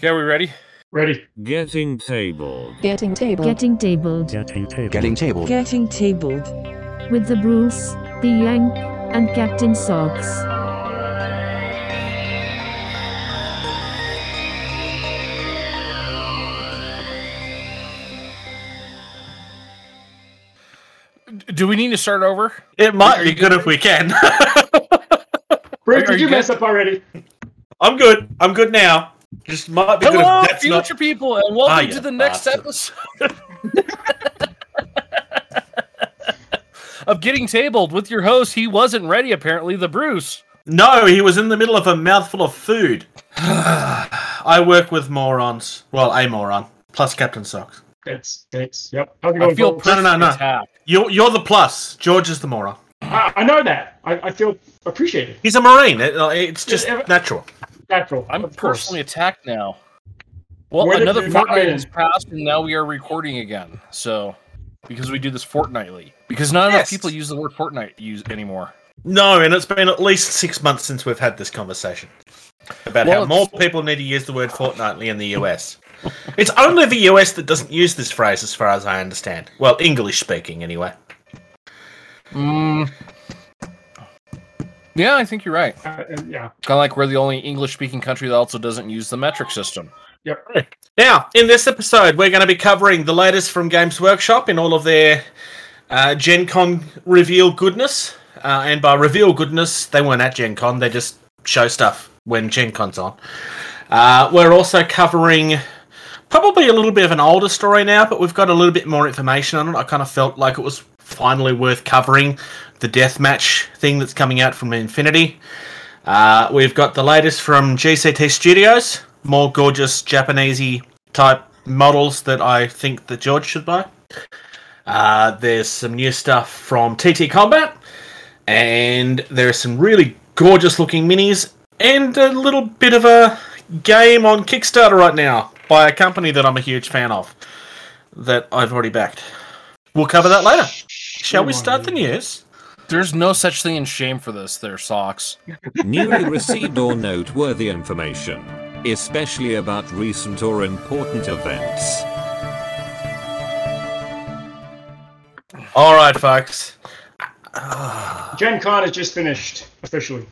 Okay, are we ready? Ready. Getting tabled. Getting table. Getting tabled. Getting table. Getting tabled. Getting tabled. With the Bruce, the Yank, and Captain Socks. Do we need to start over? It might be good if we can. Bruce, did you you mess up already? I'm good. I'm good now. Just might be Hello, if that's future not. people, and welcome Ah, you to the next bastard. episode of Getting Tabled with your host. He wasn't ready, apparently, the Bruce. No, he was in the middle of a mouthful of food. I work with morons. Well, a moron plus Captain Socks. Thanks. Thanks. Yep. How's it I feel? No, no, no, no. You're you're the plus. George is the moron. I, I know that. I, I feel appreciated. He's a marine. It- it's just Yeah, natural. Natural. I'm of course. personally attacked now. Well, Where another fortnight has passed, and now we are recording again. So, because we do this fortnightly, because not Yes. enough people use the word fortnight use anymore. No, and it's been at least six months since we've had this conversation about Well, how more people need to use the word fortnightly in the US. It's only the US that doesn't use this phrase, as far as I understand. Well, English speaking, anyway. Mm. Yeah, I think you're right. Uh, yeah. Kind of like we're the only English-speaking country that also doesn't use the metric system. Yep. Now, in this episode, we're going to be covering the latest from Games Workshop in all of their uh, Gen Con reveal goodness. Uh, and by reveal goodness, they weren't at Gen Con, they just show stuff when Gen Con's on. Uh, we're also covering probably a little bit of an older story now, but we've got a little bit more information on it. I kind of felt like it was finally worth covering the deathmatch thing that's coming out from Infinity. Uh, we've got the latest from GCT Studios, more gorgeous Japanesey type models that I think that George should buy. Uh, there's some new stuff from TT Combat, and there are some really gorgeous looking minis, and a little bit of a game on Kickstarter right now by a company that I'm a huge fan of that I've already backed. We'll cover that later. Shall we start the news? There's no such thing in shame for this. There, socks. Newly received or noteworthy information, especially about recent or important events. All right, folks. Gen Con has just finished officially,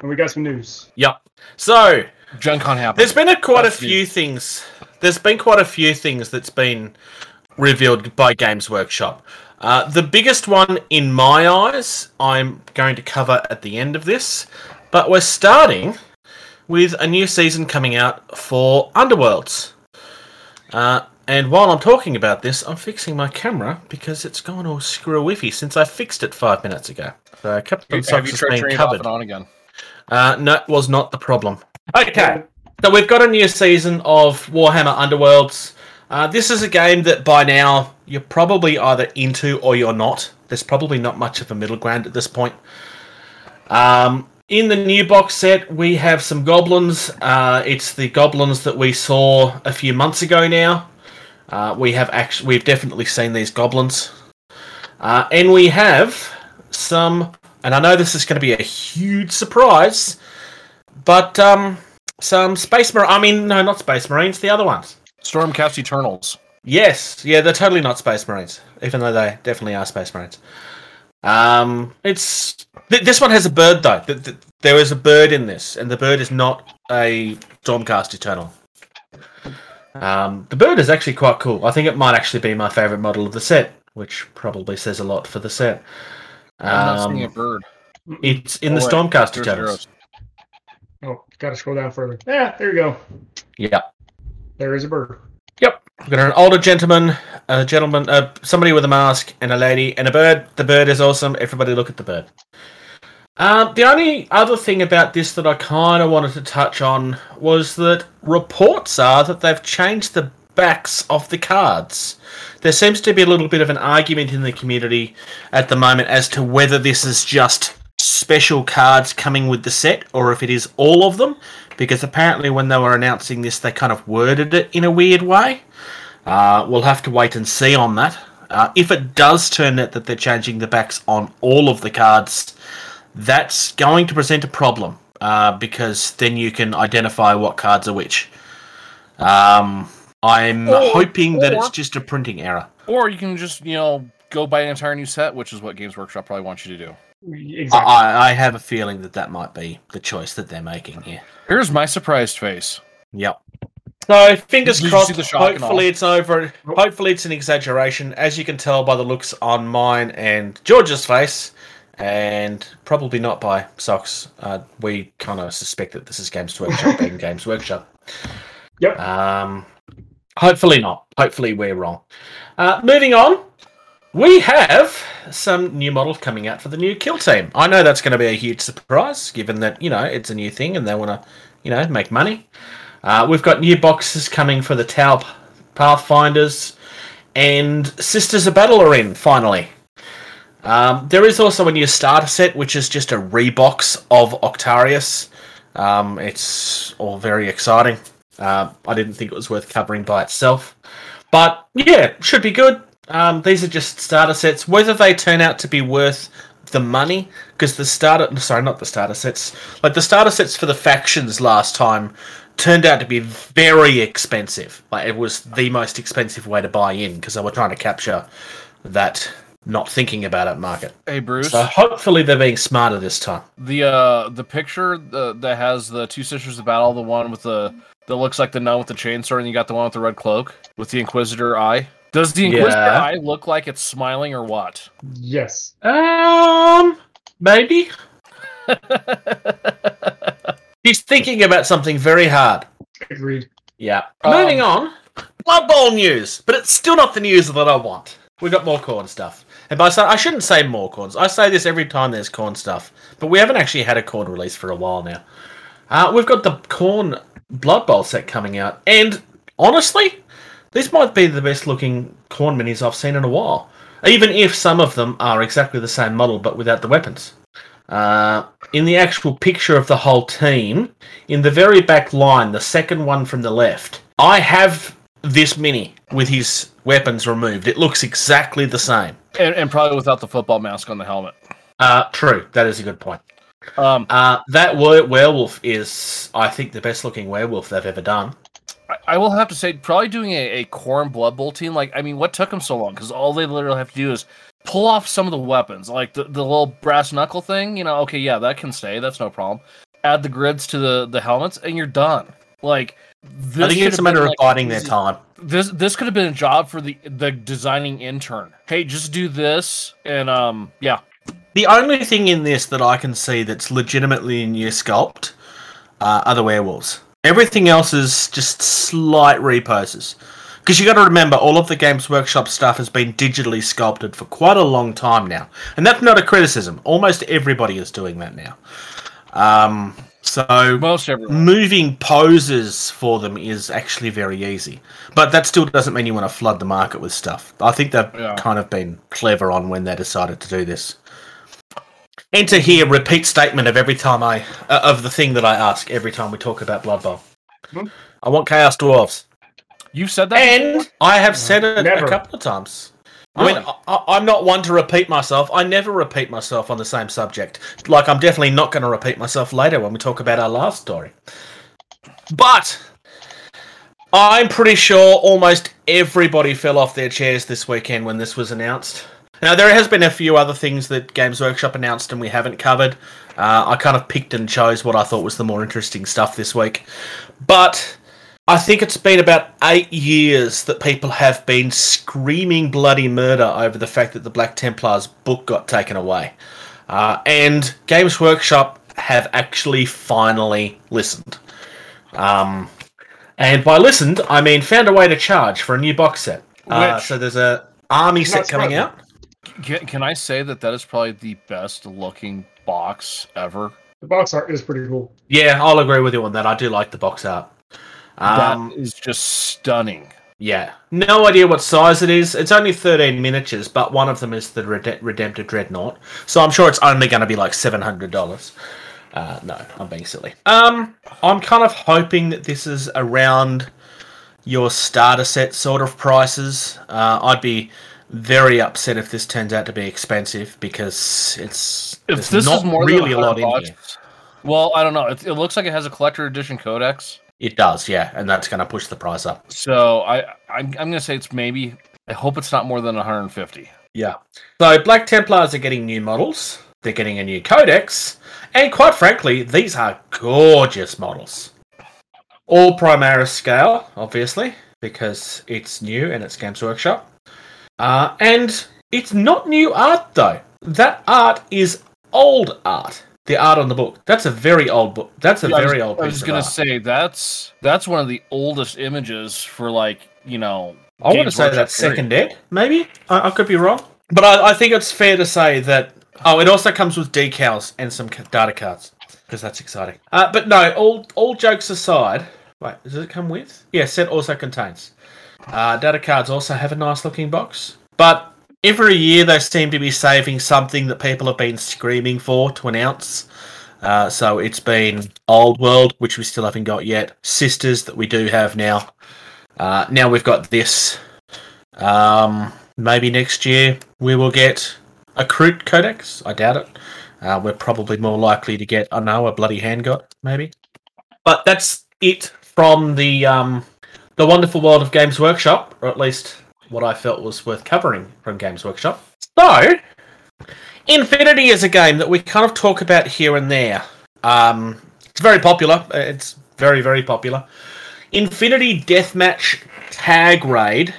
and we got some news. Yep. So Gen Con happened. There's been a, quite a That's few things. There's been quite a few things that's been revealed by Games Workshop. Uh, the biggest one, in my eyes, I'm going to cover at the end of this. But we're starting with a new season coming out for Underworlds. Uh, and while I'm talking about this, I'm fixing my camera because it's gone all screw whiffy since I fixed it five minutes ago. So Captain Have Socks you tried been turning it off covered. and on again? Uh, no, it was not the problem. Okay, so we've got a new season of Warhammer Underworlds. Uh, this is a game that by now you're probably either into or you're not. There's probably not much of a middle ground at this point. Um, in the new box set, we have some goblins. Uh, it's the goblins that we saw a few months ago now. Uh, we have actually, we've definitely seen these goblins, uh, and we have some. And I know this is going to be a huge surprise, but um, some space mar. I mean, no, not space marines. The other ones. Stormcast Eternals. Yes, yeah, they're totally not space marines, even though they definitely are space marines. Um, it's th- this one has a bird though. Th- th- there is a bird in this, and the bird is not a Stormcast Eternal. Um, the bird is actually quite cool. I think it might actually be my favorite model of the set, which probably says a lot for the set. I'm not Um, seeing a bird. it's in the Oh, wait, Stormcast there's Eternals. Oh, gotta scroll down further. Yeah, there you go. Yeah. There is a bird. Yep. We've got an older gentleman, a gentleman, uh, somebody with a mask, and a lady, and a bird. The bird is awesome. Everybody look at the bird. Um, the only other thing about this that I kind of wanted to touch on was that reports are that they've changed the backs of the cards. There seems to be a little bit of an argument in the community at the moment as to whether this is just special cards coming with the set or if it is all of them, because apparently when they were announcing this, they kind of worded it in a weird way. Uh, we'll have to wait and see on that. Uh, if it does turn out that they're changing the backs on all of the cards, that's going to present a problem uh, because then you can identify what cards are which. Um, I'm Or- hoping that or- it's just a printing error. Or you can just, you know, go buy an entire new set, which is what Games Workshop probably wants you to do. Exactly. I, I have a feeling that that might be the choice that they're making here. Here's my surprised face. Yep. So fingers crossed. see the shock and Hopefully it's over. Hopefully it's an exaggeration, as you can tell by the looks on mine and George's face, and probably not by Socks. Uh, we kind of suspect that this is Games Workshop being Games Workshop. Yep. Um, hopefully not. Hopefully we're wrong. Uh, moving on, we have some new models coming out for the new Kill Team. I know that's going to be a huge surprise, given that you know it's a new thing and they want to, you know, make money. Uh, we've got new boxes coming for the Tau Pathfinders, and Sisters of Battle are in finally. Um, there is also a new starter set, which is just a rebox of Octarius. Um, it's all very exciting. Uh, I didn't think it was worth covering by itself, but yeah, should be good. Um, these are just starter sets. Whether they turn out to be worth the money, because the starter, sorry, not the starter sets, like the starter sets for the factions last time turned out to be very expensive. Like it was the most expensive way to buy in because they were trying to capture that not thinking about it market. Hey, Bruce. So hopefully they're being smarter this time. The uh the picture uh, that has the two sisters of battle, the one with the that looks like the nun with the chainsaw, and you got the one with the red cloak with the Inquisitor eye. Does the Inquisitor Yeah. eye look like it's smiling or what? yes. Um, maybe he's thinking about something very hard. Agreed. Yeah. Um, Moving on, Blood Bowl news, but it's still not the news that I want. We got more Khorne stuff, and by say I shouldn't say more Khornes. I say this every time there's Khorne stuff, but we haven't actually had a Khorne release for a while now. Uh, we've got the Khorne Blood Bowl set coming out, and honestly, this might be the best looking Khorne minis I've seen in a while. Even if some of them are exactly the same model but without the weapons. Uh, in the actual picture of the whole team, in the very back line, the second one from the left, I have this mini with his weapons removed. It looks exactly the same. And, and probably without the football mask on the helmet. Uh, true. That is a good point. Um, Uh, that were- werewolf is, I think, the best looking werewolf they've ever done. I, will have to say, probably doing a, a Khorne Blood Bowl team. Like, I mean, what took them so long? Because all they literally have to do is pull off some of the weapons, like the, the little brass knuckle thing. You know, okay, yeah, that can stay. That's no problem. Add the grids to the the helmets, and you're done. Like, this I think it's a matter of like, biding their time. This this could have been a job for the the designing intern. Hey, just do this, and um, yeah, The only thing in this that I can see that's legitimately in your sculpt uh, are the werewolves. Everything else is just slight reposes. Because you got to remember, all of the Games Workshop stuff has been digitally sculpted for quite a long time now, and that's not a criticism. Almost everybody is doing that now. Um, so most everyone. moving poses for them is actually very easy. But that still doesn't mean you want to flood the market with stuff. I think they've Yeah. kind of been clever on when they decided to do this. Enter here repeat statement of every time I uh, of the thing that I ask every time we talk about Blood Bowl. Hmm. I want Chaos Dwarves, You've said that. before? and I have said it Never. a couple of times. I mean, Really? I, I'm not one to repeat myself. I never repeat myself on the same subject. Like, I'm definitely not going to repeat myself later when we talk about our last story. But I'm pretty sure almost everybody fell off their chairs this weekend when this was announced. Now, there has been a few other things that Games Workshop announced and we haven't covered. Uh, I kind of picked and chose what I thought was the more interesting stuff this week. But I think it's been about eight years that people have been screaming bloody murder over the fact that the Black Templars book got taken away. Uh, and Games Workshop have actually finally listened. Um, and by listened, I mean found a way to charge for a new box set. Uh, so there's a army set coming out. Can, can I say that that is probably the best looking box ever? The box art is pretty cool. Yeah, I'll agree with you on that. I do like the box art. Um, that is just stunning. Yeah. No idea what size it is. It's only 13 miniatures, but one of them is the Rede- Redemptor Dreadnought. So I'm sure it's only going to be like $700. Uh, no, I'm being silly. Um, I'm kind of hoping that this is around your starter set sort of prices. Uh, I'd be very upset if this turns out to be expensive because it's If this not is more really a lot 100 in here. well, I don't know. It, it looks like it has a collector edition codex. It does, yeah, and that's going to push the price up. So I I'm, I'm gonna say it's maybe. I hope it's not more than 150. Yeah. So Black Templars are getting new models. They're getting a new codex, and quite frankly, these are gorgeous models. All Primaris scale, obviously, because it's new and it's Games Workshop. Uh, and it's not new art though. That art is old art. The art on the book. That's a very old book. That's a Yeah, I was- very old I was gonna art. say that's that's one of the oldest images for like you know. I want to say that's period. second ed, maybe. I, I could be wrong, but I, I think it's fair to say that. Oh, it also comes with decals and some data cards because that's exciting. Uh, but no, all all jokes aside, wait, does it come with? Yeah, set also contains. Uh, data cards also have a nice looking box, but every year they seem to be saving something that people have been screaming for to announce. Uh, so it's been Old World, which we still haven't got yet. Sisters that we do have now. Uh, now we've got this. Um, maybe next year we will get a Kroot Codex. I doubt it. Uh, we're probably more likely to get, I know, a bloody handgot, maybe. But that's it from the um, the wonderful world of Games Workshop, or at least what I felt was worth covering from Games Workshop. So, Infinity is a game that we kind of talk about here and there. Um, it's very popular. It's very, very popular. Infinity Deathmatch Tag Raid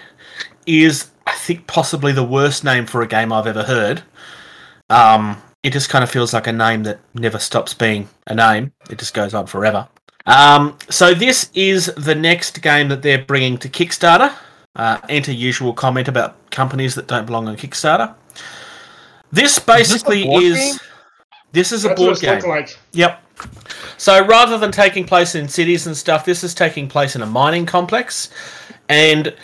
is, I think, possibly the worst name for a game I've ever heard. Um, it just kind of feels like a name that never stops being a name. It just goes on forever. Um, so this is the next game that they're bringing to Kickstarter. Uh, enter usual comment about companies that don't belong on Kickstarter. This basically is. game? This is a board game. like. Yep. So rather than taking place in cities and stuff, this is taking place in a mining complex and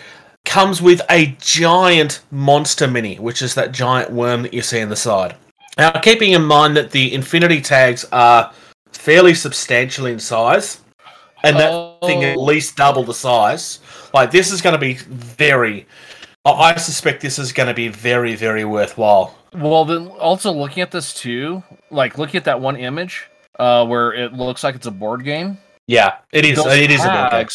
comes with a giant monster mini, which is that giant worm that you see on the side. Now, keeping in mind that the infinity tags are fairly substantial in size, and that thing at Oh. least double the size, like this is going to be very. I suspect this is going to be very, very worthwhile. Well, then also looking at this too, like looking at that one image uh, where it looks like it's a board game. Yeah, it is. Those It is a board game.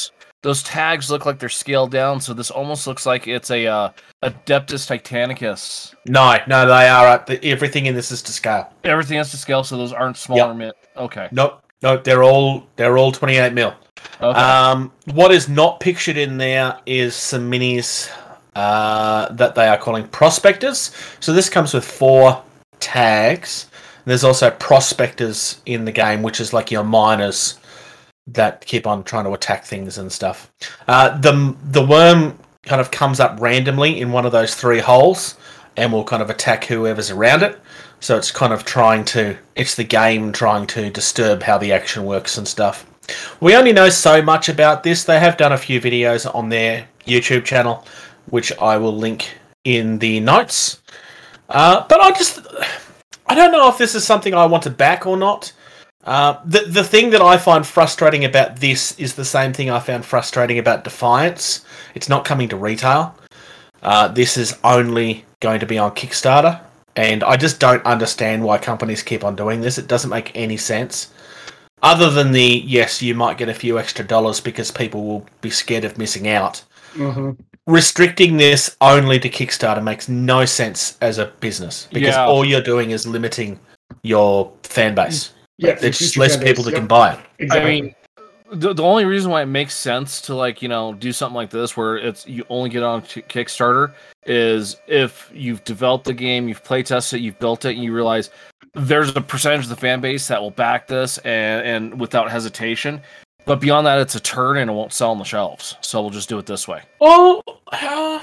Those tags look like they're scaled down, so this almost looks like it's a uh, Adeptus Titanicus. No, no, they are. Up. The, everything in this is to scale. Everything has to scale, so those aren't smaller Yep. mint. Okay. Nope, nope. They're all they're all twenty eight mil. Okay. Um, what is not pictured in there is some minis uh, that they are calling prospectors. So this comes with four tags. There's also prospectors in the game, which is like your miners that keep on trying to attack things and stuff. Uh, the the worm kind of comes up randomly in one of those three holes and will kind of attack whoever's around it. So it's kind of trying to it's the game trying to disturb how the action works and stuff. We only know so much about this. They have done a few videos on their YouTube channel, which I will link in the notes. Uh, but I just I don't know if this is something I want to back or not. Uh, the the thing that I find frustrating about this is the same thing I found frustrating about Defiance. It's not coming to retail. Uh, this is only going to be on Kickstarter, and I just don't understand why companies keep on doing this. It doesn't make any sense. Other than the yes, you might get a few extra dollars because people will be scared of missing out. hmm Restricting this only to Kickstarter makes no sense as a business because Yeah. all you're doing is limiting your fan base. Yeah, There's just less candidates, people that yep, can buy it. Exactly. I mean, the, the only reason why it makes sense to like you know do something like this where it's you only get on Kickstarter is if you've developed the game, you've play tested it, you've built it, and you realize there's a percentage of the fan base that will back this and and without hesitation. But beyond that, it's a turn and it won't sell on the shelves. So we'll just do it this way. Oh, uh,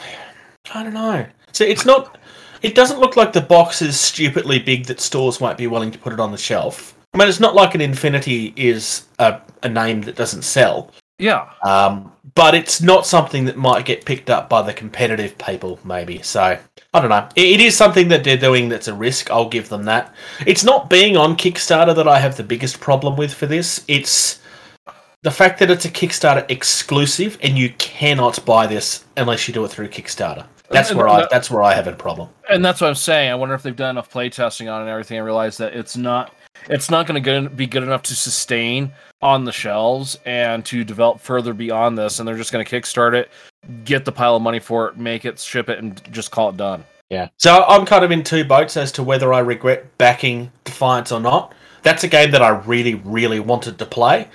I don't know. So it's not. It doesn't look like the box is stupidly big that stores won't be willing to put it on the shelf. I mean, it's not like an Infinity is a, a name that doesn't sell. Yeah, Um, but it's not something that might get picked up by the competitive people, maybe. So I don't know. It, it is something that they're doing that's a risk. I'll give them that. It's not being on Kickstarter that I have the biggest problem with for this. It's the fact that it's a Kickstarter exclusive, and you cannot buy this unless you do it through Kickstarter. That's where I. That's where I have a problem. and that's what I'm saying. I wonder if they've done enough play testing on it and everything and realize that it's not it's not going to be good enough to sustain on the shelves and to develop further beyond this. And they're just going to kickstart it, get the pile of money for it, make it, ship it, and just call it done. Yeah. So I'm kind of in two boats as to whether I regret backing Defiance or not. That's a game that I really, really wanted to play,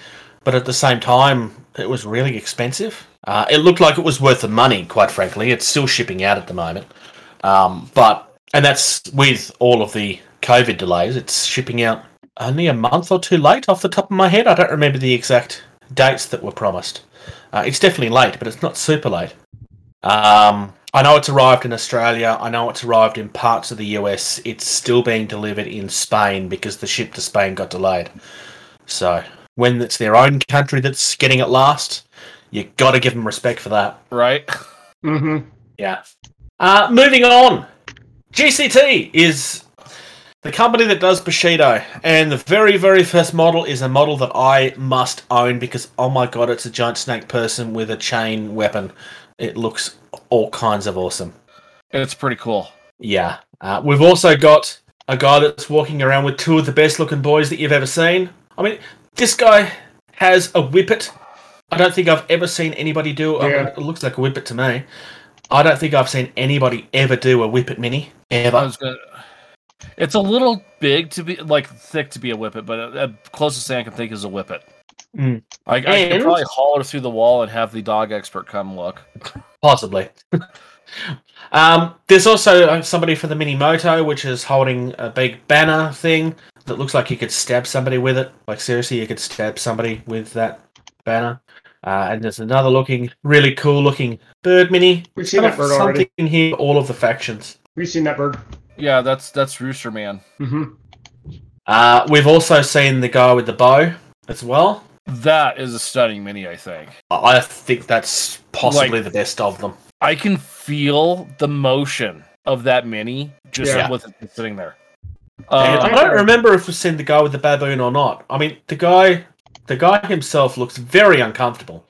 but at the same time, it was really expensive. Uh, it looked like it was worth the money, quite frankly. It's still shipping out at the moment, um, but and that's with all of the COVID delays. It's shipping out only a month or two late, off the top of my head. I don't remember the exact dates that were promised. Uh, it's definitely late, but it's not super late. Um, I know it's arrived in Australia. I know it's arrived in parts of the US. It's still being delivered in Spain because the ship to Spain got delayed. So when it's their own country that's getting it last, you got to give them respect for that. Right? Mm-hmm. Yeah. Uh, moving on. GCT is the company that does Bushido, and the very, very first model is a model that I must own because, oh my god, it's a giant snake person with a chain weapon. It looks all kinds of awesome. It's pretty cool. Yeah. Uh, we've also got a guy that's walking around with two of the best looking boys that you've ever seen. I mean, this guy has a whippet. I don't think I've ever seen anybody do. I mean, Yeah. it looks like a whippet to me. I don't think I've seen anybody ever do a whippet mini I ever. Was gonna. It's a little big to be like thick to be a whippet, but uh, closest thing I can think is a whippet. Mm. I, I could probably haul it through the wall and have the dog expert come look. Possibly. um, there's also uh, somebody for the Minimoto, which is holding a big banner thing that looks like you could stab somebody with it. Like seriously, you could stab somebody with that banner. Uh, and there's another looking, really cool looking bird mini. We've seen that of bird already. something here, all of the factions. We've seen that bird. Yeah, that's that's Rooster Man. Mm-hmm. Uh, we've also seen the guy with the bow as well. That is a stunning mini. I think I think that's possibly Like- the best of them. I can feel the motion of that mini just Yeah. with it sitting there. And I Um, don't remember if we've seen the guy with the baboon or not. I mean, the guy, the guy himself looks very uncomfortable,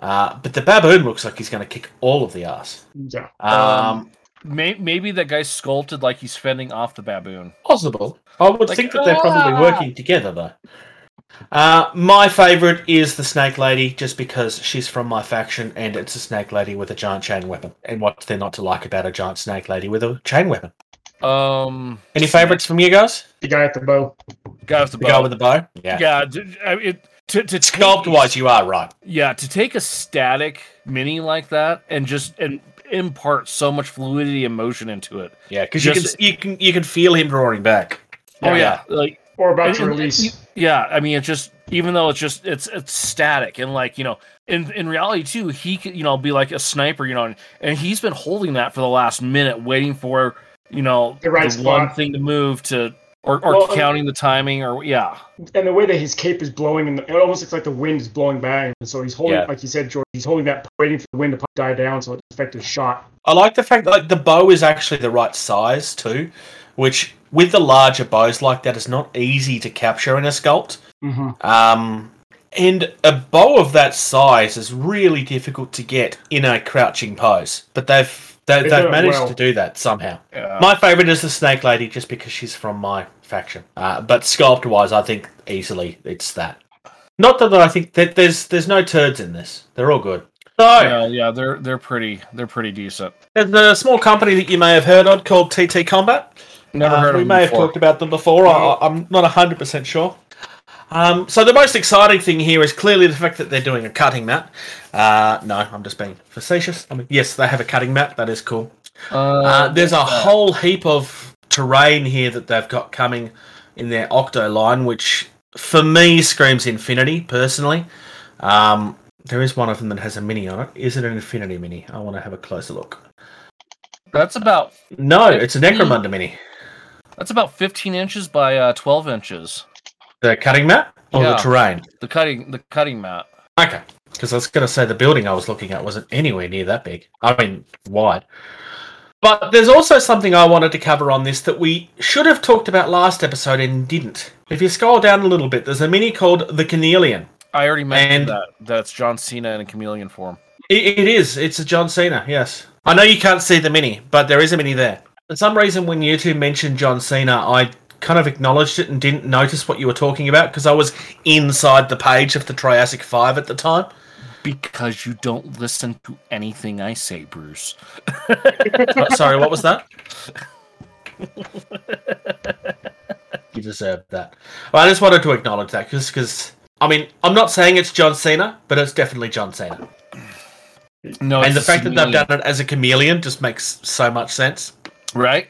uh, but the baboon looks like he's going to kick all of the ass. Yeah. Um, Um, may, maybe that guy's sculpted like he's fending off the baboon. possible. I would Like, think that they're probably ah! working together though. Uh, my favorite is the snake lady, just because she's from my faction, and it's a snake lady with a giant chain weapon. And what's there not to like about a giant snake lady with a chain weapon? Um, Any favorites from you guys? The guy at the bow. guy with the The bow. guy with the bow. Yeah. yeah, d- I mean, it, to to Sculpt wise, you are right. Yeah, to take a static mini like that and just and impart so much fluidity and motion into it. Yeah, because you can you can you can feel him drawing back. Oh yeah, like Or about and- to and- release. Yeah, I mean, it's just even though it's just it's it's static and like you know, in in reality too, he could you know be like a sniper, you know, and, and he's been holding that for the last minute, waiting for you know The right one thing to move to or or Well, and- counting the timing or yeah. and the way that his cape is blowing, and it almost looks like the wind is blowing back. And so he's holding, Yeah. like you said, George, he's holding that, waiting for the wind to die down, so it doesn't his shot. I like the fact that like the bow is actually the right size too, which with the larger bows like that is not easy to capture in a sculpt. Mm-hmm. Um, and a bow of that size is really difficult to get in a crouching pose, but they've they, they've managed well. to do that somehow. yeah. My favorite is the Snake Lady, just because she's from my faction. Uh, but sculpt wise, I think easily it's that. Not that I think that there's there's no turds in this. They're all good. So yeah, yeah, they're they're pretty they're pretty decent. there's a small company that you may have heard of called TT Combat. Never Uh, heard of we may have talked about them before. I, I'm not 100% sure. Um, so the most exciting thing here is clearly the fact that they're doing a cutting mat. Uh, no, I'm just being facetious. I mean, yes, they have a cutting mat. That is cool. Uh, there's a whole heap of terrain here that they've got coming in their Octo line, which for me screams Infinity personally. Um, there is one of them that has a mini on it. Is it an Infinity mini? I want to have a closer look. That's about No, it's a. Necromunda mini. that's about 15 inches by uh, 12 inches. The cutting mat or Yeah. the terrain? The cutting the cutting mat. Okay. Because I was going to say the building I was looking at wasn't anywhere near that big. I mean, wide. But there's also something I wanted to cover on this that we should have talked about last episode and didn't. If you scroll down a little bit, there's a mini called the Chameleon. I already mentioned And- that. That's John Cena in a chameleon form. It, it is. It's a John Cena, yes. I know you can't see the mini, but there is a mini there. For some reason, when you two mentioned John Cena, I kind of acknowledged it and didn't notice what you were talking about because I was inside the page of the Triassic Five at the time. Because you don't listen to anything I say, Bruce. Oh, sorry, what was that? you deserved that. Well, I just wanted to acknowledge that because, because I mean, I'm not saying it's John Cena, but it's definitely John Cena. No, and the it's fact that they've done it as a chameleon just makes so much sense. right.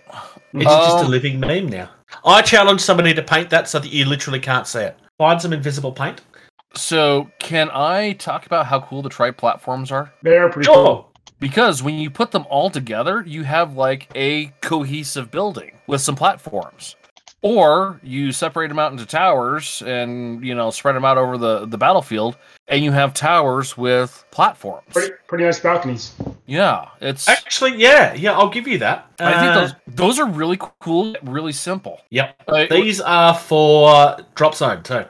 It's just a Um, living meme now. I challenge somebody to paint that so that you literally can't see it. Find some invisible paint. So, can I talk about how cool the tri platforms are? They are pretty cool. Because when you put them all together, you have like a cohesive building with some platforms. Or you separate them out into towers and you know spread them out over the, the battlefield, and you have towers with platforms. Pretty, pretty nice balconies. Yeah, it's. Actually, yeah, yeah, I'll give you that. I think Uh, those those are really cool, really simple. Yep. Like, These are for drop zone too.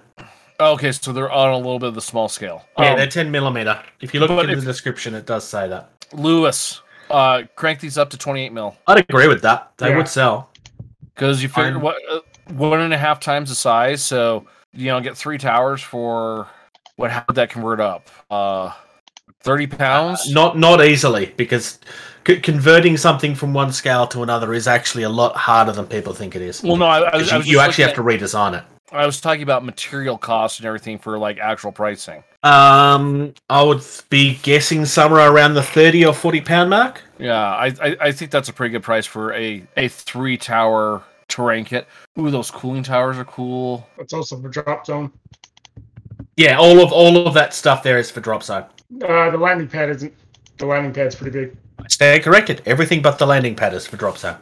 okay, so they're on a little bit of the small scale. Yeah, Um, they're 10 millimeter. If you look but into if- the description, it does say that. Lewis, uh, crank these up to 28 mil I'd agree with that. They Yeah. would sell. Because you figure I'm- what uh, one and a half times the size, so you know get three towers for what? How would that convert up? Uh, 30 pounds. Not not easily because c- converting something from one scale to another is actually a lot harder than people think it is. Well, no, I, I was, I you, was you actually have looking to redesign it. At- I was talking about material costs and everything for like actual pricing. Um, I would be guessing somewhere around the thirty or forty pound mark. Yeah, I, I I think that's a pretty good price for a a three tower terrain kit. Ooh, those cooling towers are cool. That's also for drop zone. Yeah, all of all of that stuff there is for drop zone. Uh, the landing pad isn't. The landing pad's pretty big. Stand corrected. Everything but the landing pad is for drop zone.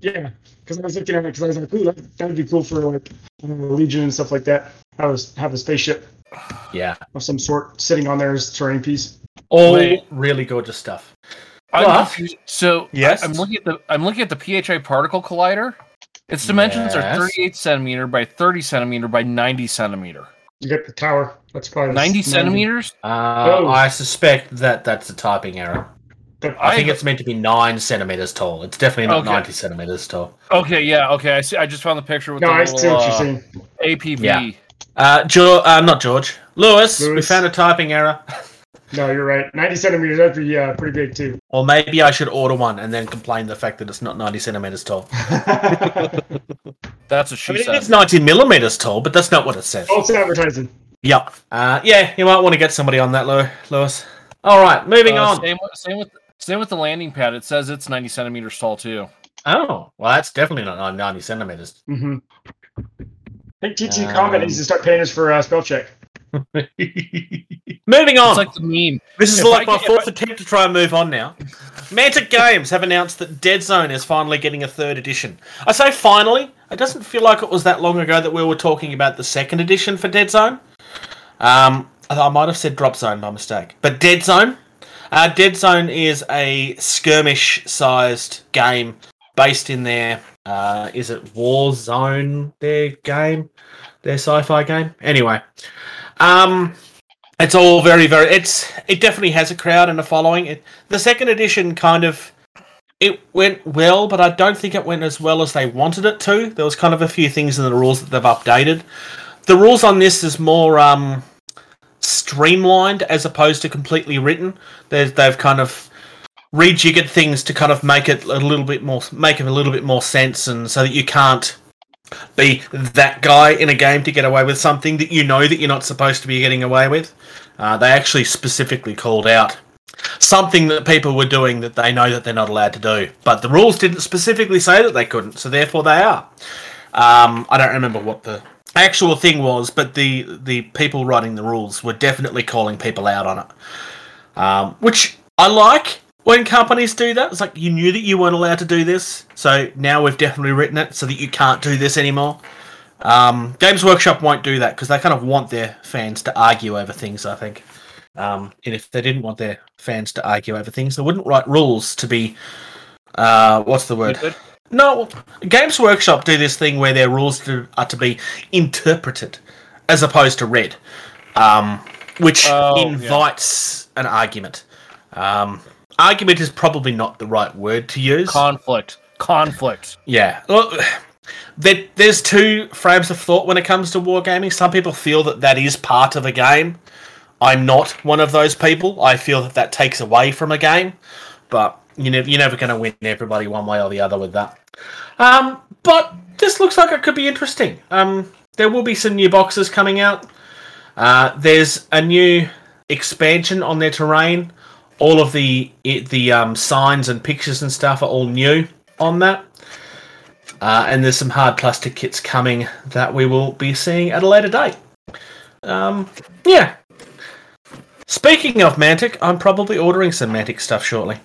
Yeah, because I was looking at it because I was like, ooh, that, that would be cool for like I don't know, Legion and stuff like that. Have a have a spaceship Yeah, of some sort sitting on there as a terrain piece. all Wait. really gorgeous stuff. I'm What? So Yes? I, am looking at the I'm looking at the PHI particle collider. Its dimensions are 38 centimeter by 30 centimeter by 90 centimeter. You get the tower. That's probably 90 centimeters. Uh, Oh. I suspect that that's a typing error. The, I, I- think it's meant to be nine centimeters tall. It's definitely not Okay. ninety centimeters tall. Okay, yeah, okay. I see. I just found the picture with no, the I little, see uh. APV. Yeah. Uh, George, uh, not George. Lewis, we found a typing error. No, you're right. 90 centimeters. That'd be uh, pretty big too. Or maybe I should order one and then complain the fact that it's not ninety centimeters tall. That's what I she mean, said. it's ninety millimeters tall, but that's not what it says. False advertising. Yep. Uh, yeah, you might want to get somebody on that, Lew- Lewis. All right, moving Uh, on. Same, same with same with the landing pad. It says it's 90 centimeters tall too. Oh, well, that's definitely not ninety centimeters. Mm-hmm. I think TT Um, Combat needs to start paying us for uh, spell check. moving on. It's like the meme. This is If like I my get- fourth attempt to try and move on now. Mantic Games have announced that Deadzone is finally getting a third edition. I say finally. It doesn't feel like it was that long ago that we were talking about the second edition for Deadzone. Um, I I might have said Drop Zone by mistake, but Deadzone. Uh, Deadzone is a skirmish-sized game based in their. Uh, is it War Zone? Their game, their sci-fi game. Anyway, um, it's all very very it's it definitely has a crowd and a following it, the second edition kind of it went well but i don't think it went as well as they wanted it to there was kind of a few things in the rules that they've updated the rules on this is more um streamlined as opposed to completely written There's, they've kind of rejiggered things to kind of make it a little bit more make it a little bit more sense and so that you can't be that guy in a game to get away with something that you know that you're not supposed to be getting away with. Uh, they actually specifically called out something that people were doing that they know that they're not allowed to do, but the rules didn't specifically say that they couldn't, so therefore they are. Um, I don't remember what the actual thing was, but the the people writing the rules were definitely calling people out on it, um, which I like when companies do that. It's like you knew that you weren't allowed to do this, so now we've definitely written it so that you can't do this anymore. Um, Games Workshop won't do that because they kind of want their fans to argue over things. I think, um, and if they didn't want their fans to argue over things, they wouldn't write rules to be. Uh, what's the word? Stupid. No, Games Workshop do this thing where their rules to, are to be interpreted as opposed to read, um, which Oh, yeah. invites an argument. Um, argument is probably not the right word to use. Conflict. Conflict. yeah, look, there, there's two frames of thought when it comes to wargaming. Some people feel that that is part of a game. I'm not one of those people. I feel that that takes away from a game, but you know, you're never going to win everybody one way or the other with that. Um, but this looks like it could be interesting. Um, there will be some new boxes coming out. Uh, there's a new expansion on their terrain. All of the the um, signs and pictures and stuff are all new on that. Uh, and there's some hard plastic kits coming that we will be seeing at a later date. Um, yeah. Speaking of Mantic, I'm probably ordering some Mantic stuff shortly.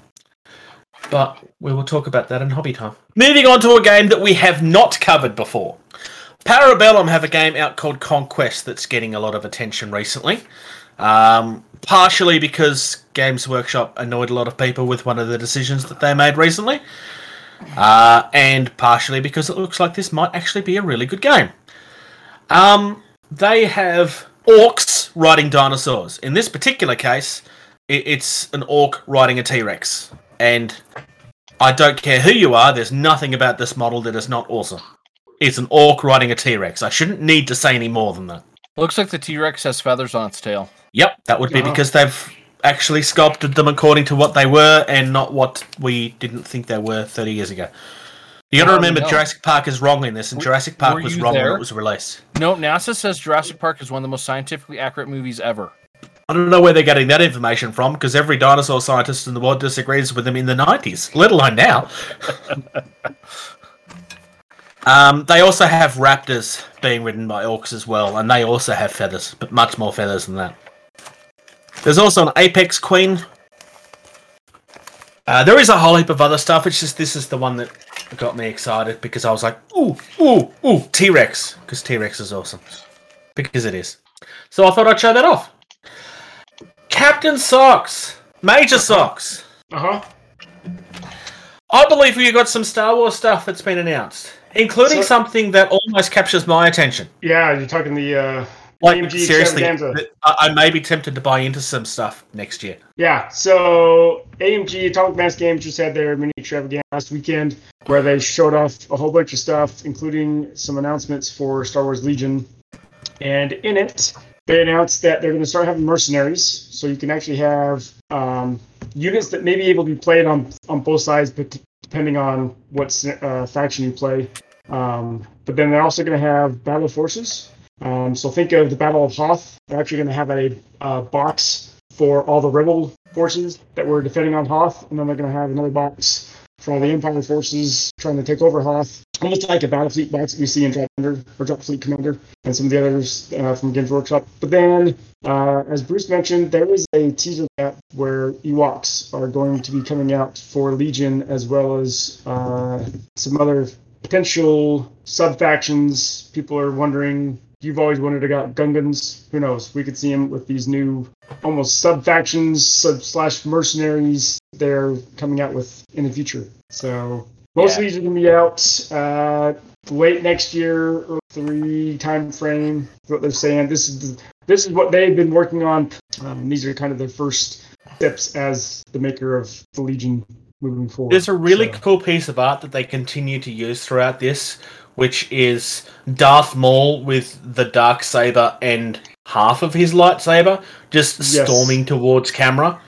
But we will talk about that in hobby time. Moving on to a game that we have not covered before. Parabellum have a game out called Conquest that's getting a lot of attention recently. Um, partially because Games Workshop annoyed a lot of people with one of the decisions that they made recently. Uh, and partially because it looks like this might actually be a really good game. Um, they have orcs riding dinosaurs. In this particular case, it's an orc riding a T Rex. And I don't care who you are, there's nothing about this model that is not awesome. It's an orc riding a T Rex. I shouldn't need to say any more than that. Looks like the T Rex has feathers on its tail. Yep, that would be Oh. because they've actually sculpted them according to what they were and not what we didn't think they were 30 years ago. You got to Oh, remember, no. Jurassic Park is wrong in this, and Were- Jurassic Park was wrong when it was released. No, NASA says Jurassic Park is one of the most scientifically accurate movies ever. I don't know where they're getting that information from because every dinosaur scientist in the world disagrees with them in the 90s, let alone now. um, they also have raptors being ridden by orcs as well, and they also have feathers, but much more feathers than that. There's also an apex queen. Uh, there is a whole heap of other stuff. It's just this is the one that got me excited because I was like, ooh, ooh, ooh, T Rex, because T Rex is awesome, because it is. So I thought I'd show that off. Captain Socks, Major Socks. Uh huh. I believe we got some Star Wars stuff that's been announced, including So- something that almost captures my attention. Yeah, you're talking the uh, Like AMG seriously. I, I may be tempted to buy into some stuff next year. Yeah, so AMG Atomic Mass Games just had their mini extravaganza last weekend where they showed off a whole bunch of stuff, including some announcements for Star Wars Legion. And in it, they announced that they're going to start having mercenaries, so you can actually have um, units that may be able to be played on on both sides, but depending on what uh, faction you play. Um, but then they're also going to have battle forces. Um, so think of the Battle of Hoth. They're actually going to have a box for all the rebel forces that were defending on Hoth, and then they're going to have another box for all the Empire forces trying to take over Hoth. Almost like a battle fleet box that we see in Drop Commander or Drop Fleet Commander and some of the others uh, from Games Workshop. But then, uh, as Bruce mentioned, there is a teaser map where Ewoks are going to be coming out for Legion as well as uh, some other potential sub factions. People are wondering. You've always wondered about Gungans. Who knows? We could see them with these new almost sub factions sub slash mercenaries they're coming out with in the future. So most of these are gonna be out uh, late next year, early three time frame. is What they're saying. This is this is what they've been working on. Um, these are kind of their first steps as the maker of the Legion moving forward. There's a really So- cool piece of art that they continue to use throughout this, which is Darth Maul with the dark saber and half of his lightsaber just Yes. storming towards camera.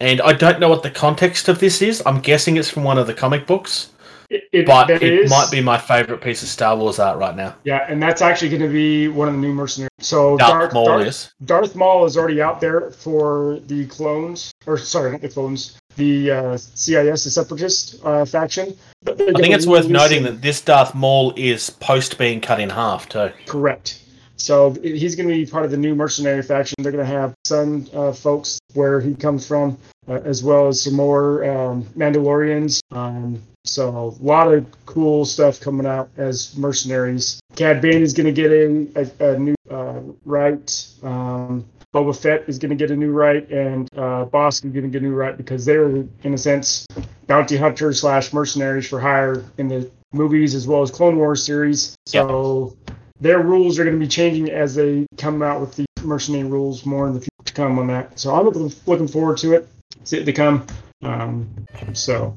And I don't know what the context of this is. I'm guessing it's from one of the comic books, It, it, but it is- might be my favorite piece of Star Wars art right now. Yeah, and that's actually going to be one of the new mercenaries. So Darth Darth, Maul Darth, is. Darth Maul is already out there for the clones, or sorry, not the clones, the uh, CIS, the Separatist uh, faction. I think it's worth noting that this Darth Maul is post being cut in half too. Correct. So he's going to be part of the new mercenary faction. They're going to have some uh, folks where he comes from, uh, as well as some more um, Mandalorians. Um, so a lot of cool stuff coming out as mercenaries. Cad Bane is going to get a, a, a new uh, right. Um, Boba Fett is going to get a new right, and uh, Bossk is going to get a new right because they're, in a sense, bounty hunters slash mercenaries for hire in the movies as well as Clone Wars series. So their rules are going to be changing as they come out with the mercenary rules more in the future to come on that. So I'm looking, looking forward to it. See it to come. Um, so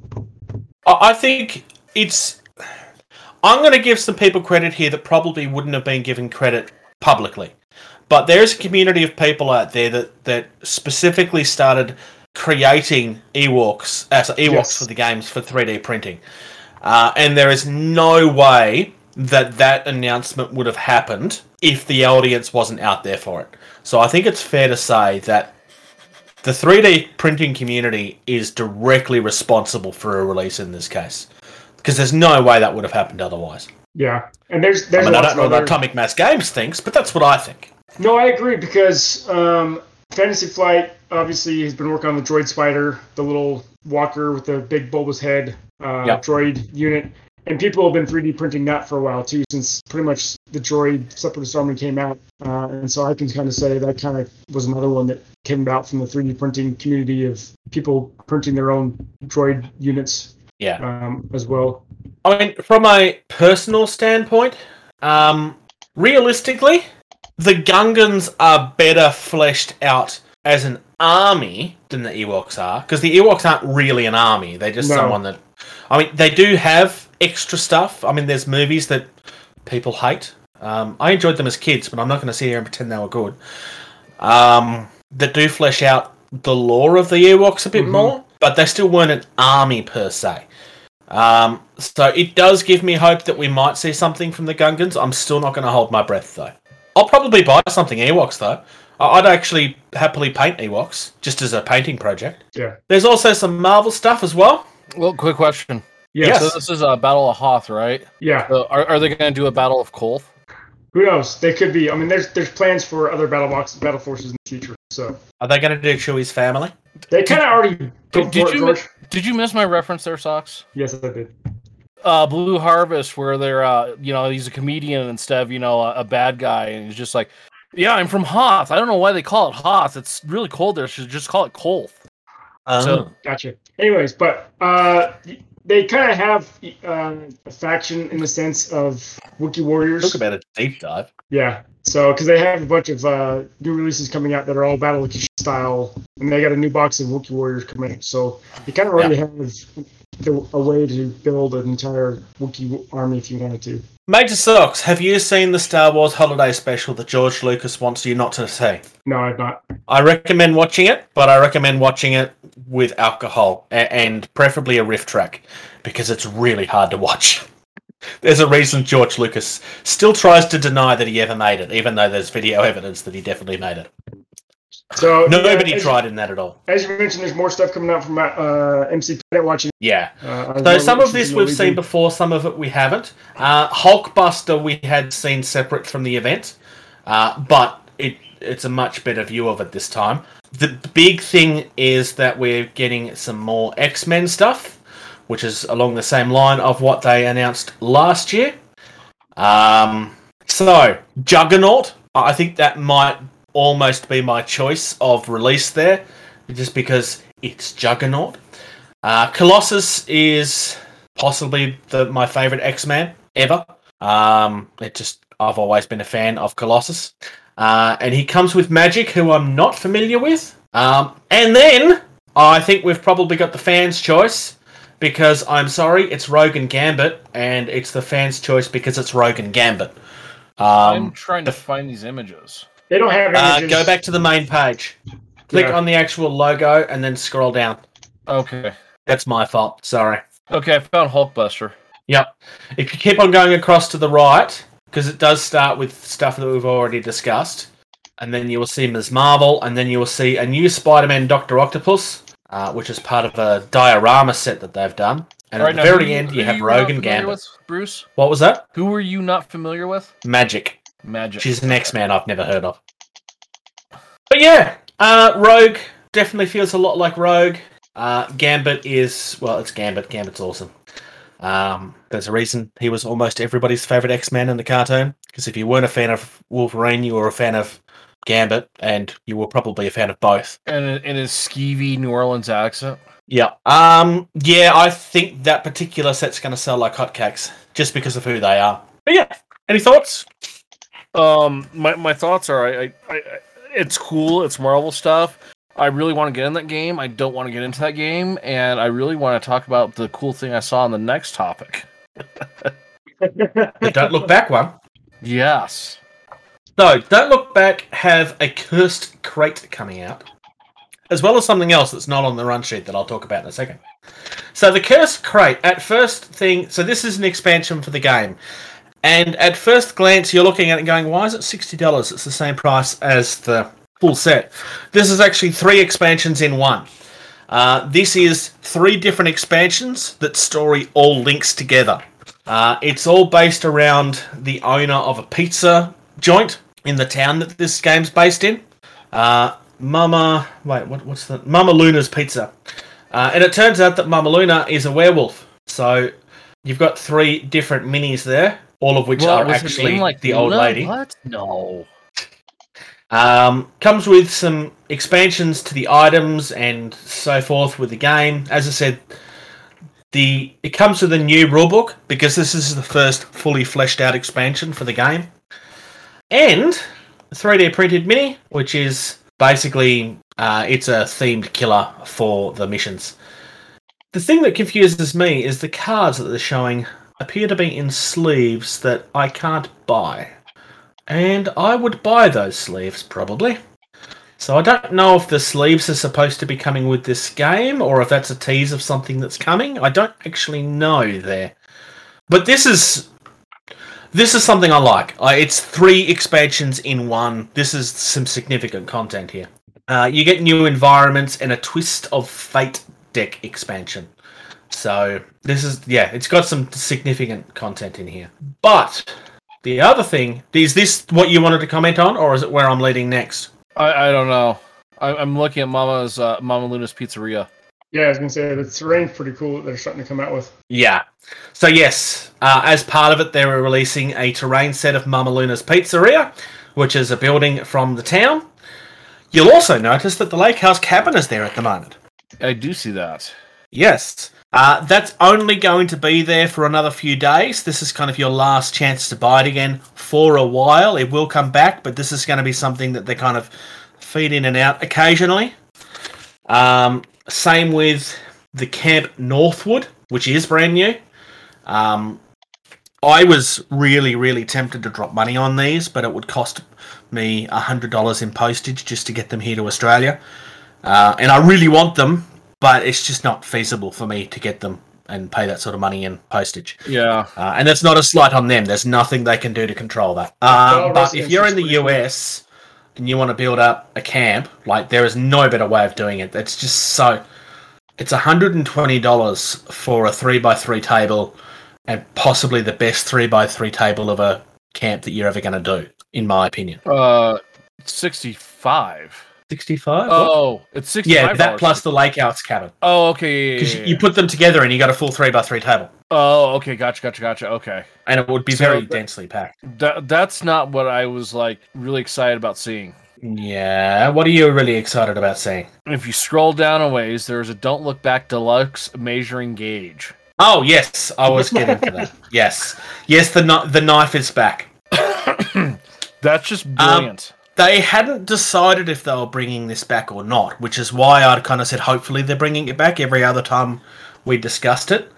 I think it's. I'm going to give some people credit here that probably wouldn't have been given credit publicly. But there's a community of people out there that, that specifically started creating Ewoks, uh, so Ewoks Yes. for the games for 3D printing. Uh, and there is no way that that announcement would have happened if the audience wasn't out there for it. So I think it's fair to say that the 3D printing community is directly responsible for a release in this case. Because there's no way that would have happened otherwise. Yeah, and there's I there's mean, I don't know of what Atomic Mass Games thinks, but that's what I think. No, I agree because um, Fantasy Flight obviously has been working on the Droid Spider, the little walker with the big bulbous head uh, Yep. droid unit, and people have been 3D printing that for a while too, since pretty much the Droid Separatist Army came out, uh, and so I can kind of say that kind of was another one that came about from the 3D printing community of people printing their own droid units Yeah. um, as well. I mean, from a personal standpoint, um, realistically, the Gungans are better fleshed out as an army than the Ewoks are, because the Ewoks aren't really an army. They're just No. someone that. I mean, they do have extra stuff. I mean, there's movies that people hate. Um, I enjoyed them as kids, but I'm not going to sit here and pretend they were good. Um, that do flesh out the lore of the Ewoks a bit Mhm. more, but they still weren't an army per se. Um, so it does give me hope that we might see something from the Gungans. I'm still not going to hold my breath though. I'll probably buy something Ewoks though. I'd actually happily paint Ewoks just as a painting project. Yeah. There's also some Marvel stuff as well. Well, quick question. Yes. So this is a Battle of Hoth, right? Yeah. So are, are they going to do a Battle of Kolth? Who knows? They could be. I mean, there's there's plans for other battle boxes, battle forces in the future. So Are they going to do Chewie's family? they kind of already. go Did, did you George. did you miss my reference there, Socks? Yes, I did. Uh, Blue Harvest, where they're uh, you know, he's a comedian instead of you know a, a bad guy, and he's just like, yeah, I'm from Hoth. I don't know why they call it Hoth. It's really cold there. Should just call it Kolth. So- Gotcha. Anyways, but uh, they kind of have uh, a faction in the sense of Wookiee warriors. talk about a deep dive. Yeah. So, because they have a bunch of uh, new releases coming out that are all Battle of Kish style, and they got a new box of Wookiee Warriors coming out. So, you kind of already have the, a way to build an entire Wookiee army if you wanted to. Major Socks, have you seen the Star Wars Holiday Special that George Lucas wants you not to see? No, I've not. I recommend watching it, but I recommend watching it with alcohol and preferably a riff track because it's really hard to watch. There's a reason George Lucas still tries to deny that he ever made it, even though there's video evidence that he definitely made it. So, yeah, Nobody as, tried in that at all. As you mentioned, there's more stuff coming out from uh, MC Planet watching. Yeah. Uh, So some of this we've seen before, some of it we haven't. Uh, Hulkbuster we had seen separate from the event, uh, but it it's a much better view of it this time. The big thing is that we're getting some more X Men stuff, which is along the same line of what they announced last year. Um, so Juggernaut, I think that might almost be my choice of release there, just because it's Juggernaut. Uh, Colossus is possibly the my favorite X Man ever. Um, it just I've always been a fan of Colossus, uh, and he comes with Magik, who I'm not familiar with. Um, and then I think we've probably got the fans' choice because I'm sorry, it's Rogan Gambit, and it's the fans' choice because it's Rogan Gambit. Um, I'm trying to find these images. They don't have uh, go back to the main page. Click Yeah. on the actual logo and then scroll down. Okay. That's my fault. Sorry. Okay, I found Hulkbuster. Yep. If you keep on going across to the right, because it does start with stuff that we've already discussed, and then you will see Ms. Marvel, and then you will see a new Spider-Man Doctor Octopus, uh, which is part of a diorama set that they've done. And Alright, at now, the very who- end, you have not Rogan familiar Gambit. with, Bruce? What was that? Who were you not familiar with? Magik. Magik. She's an X-Man I've never heard of. But yeah, uh, Rogue definitely feels a lot like Rogue. Uh, Gambit is well, it's Gambit. Gambit's awesome. Um, there's a reason he was almost everybody's favorite X-Man in the cartoon. Because if you weren't a fan of Wolverine, you were a fan of Gambit, and you were probably a fan of both. and in in his skeevy New Orleans accent. Yeah. Um. Yeah, I think that particular set's going to sell like hotcakes just because of who they are. But yeah, any thoughts? Um, my, my thoughts are, I, I, I, it's cool. It's Marvel stuff. I really want to get in that game. I don't want to get into that game, and I really want to talk about the cool thing I saw on the next topic. the Don't Look Back one. Yes. So, Don't Look Back have a cursed crate coming out, as well as something else that's not on the run sheet that I'll talk about in a second. So, the cursed crate, at first thing, so this is an expansion for the game. And at first glance, you're looking at it going, why is it $60? It's the same price as the full set. This is actually three expansions in one. Uh, this is three different expansions that story all links together. Uh, it's all based around the owner of a pizza joint in the town that this game's based in. Uh, Mama, wait, what, what's the Mama Luna's Pizza? Uh, and it turns out that Mama Luna is a werewolf. So you've got three different minis there, all of which are actually like the old lady. What? No. Um, comes with some expansions to the items and so forth with the game. As I said, the it comes with a new rulebook because this is the first fully fleshed out expansion for the game, and a 3D printed mini, which is basically uh, it's a themed killer for the missions. The thing that confuses me is the cards that they're showing appear to be in sleeves that I can't buy. And I would buy those sleeves probably. So I don't know if the sleeves are supposed to be coming with this game or if that's a tease of something that's coming. I don't actually know there. But this is this is something I like. It's three expansions in one. This is some significant content here. Uh, you get new environments and a twist of fate deck expansion. So this is yeah, it's got some significant content in here. But the other thing is this what you wanted to comment on, or is it where I'm leading next? I, I don't know. I, I'm looking at Mama's uh, Mama Luna's Pizzeria. Yeah, I was gonna say the terrain's pretty cool that they're starting to come out with. Yeah. So yes, uh, as part of it, they were releasing a terrain set of Mama Luna's Pizzeria, which is a building from the town. You'll also notice that the Lake House cabin is there at the moment. I do see that. Yes. Uh, that's only going to be there for another few days. This is kind of your last chance to buy it again for a while. It will come back, but this is going to be something that they kind of feed in and out occasionally. Um, same with the Camp Northwood, which is brand new. Um, I was really, really tempted to drop money on these, but it would cost me $100 in postage just to get them here to Australia. Uh, and I really want them, but it's just not feasible for me to get them and pay that sort of money in postage. Yeah. Uh, and that's not a slight on them. There's nothing they can do to control that. Um, but if you're in the US and you want to build up a camp, like there is no better way of doing it. It's just so. It's $120 for a 3x3 table and possibly the best 3x3 table of a camp that you're ever going to do, in my opinion. Uh, sixty-five. 65? Oh, it's sixty-five. yeah, that plus the lake house cabin. Oh, okay. Because yeah, yeah, you put them together and you got a full 3x3 table. Oh, okay. Gotcha. Gotcha. Gotcha. Okay. And it would be So very that- densely packed. That that's not what I was like really excited about seeing. Yeah. What are you really excited about seeing? If you scroll down a ways, there's a "Don't Look Back" deluxe measuring gauge. Oh yes, I was getting to that. Yes, yes, the the knife is back. That's just um, brilliant. They hadn't decided if they were bringing this back or not, which is why I'd kind of said hopefully they're bringing it back. Every other time we discussed it,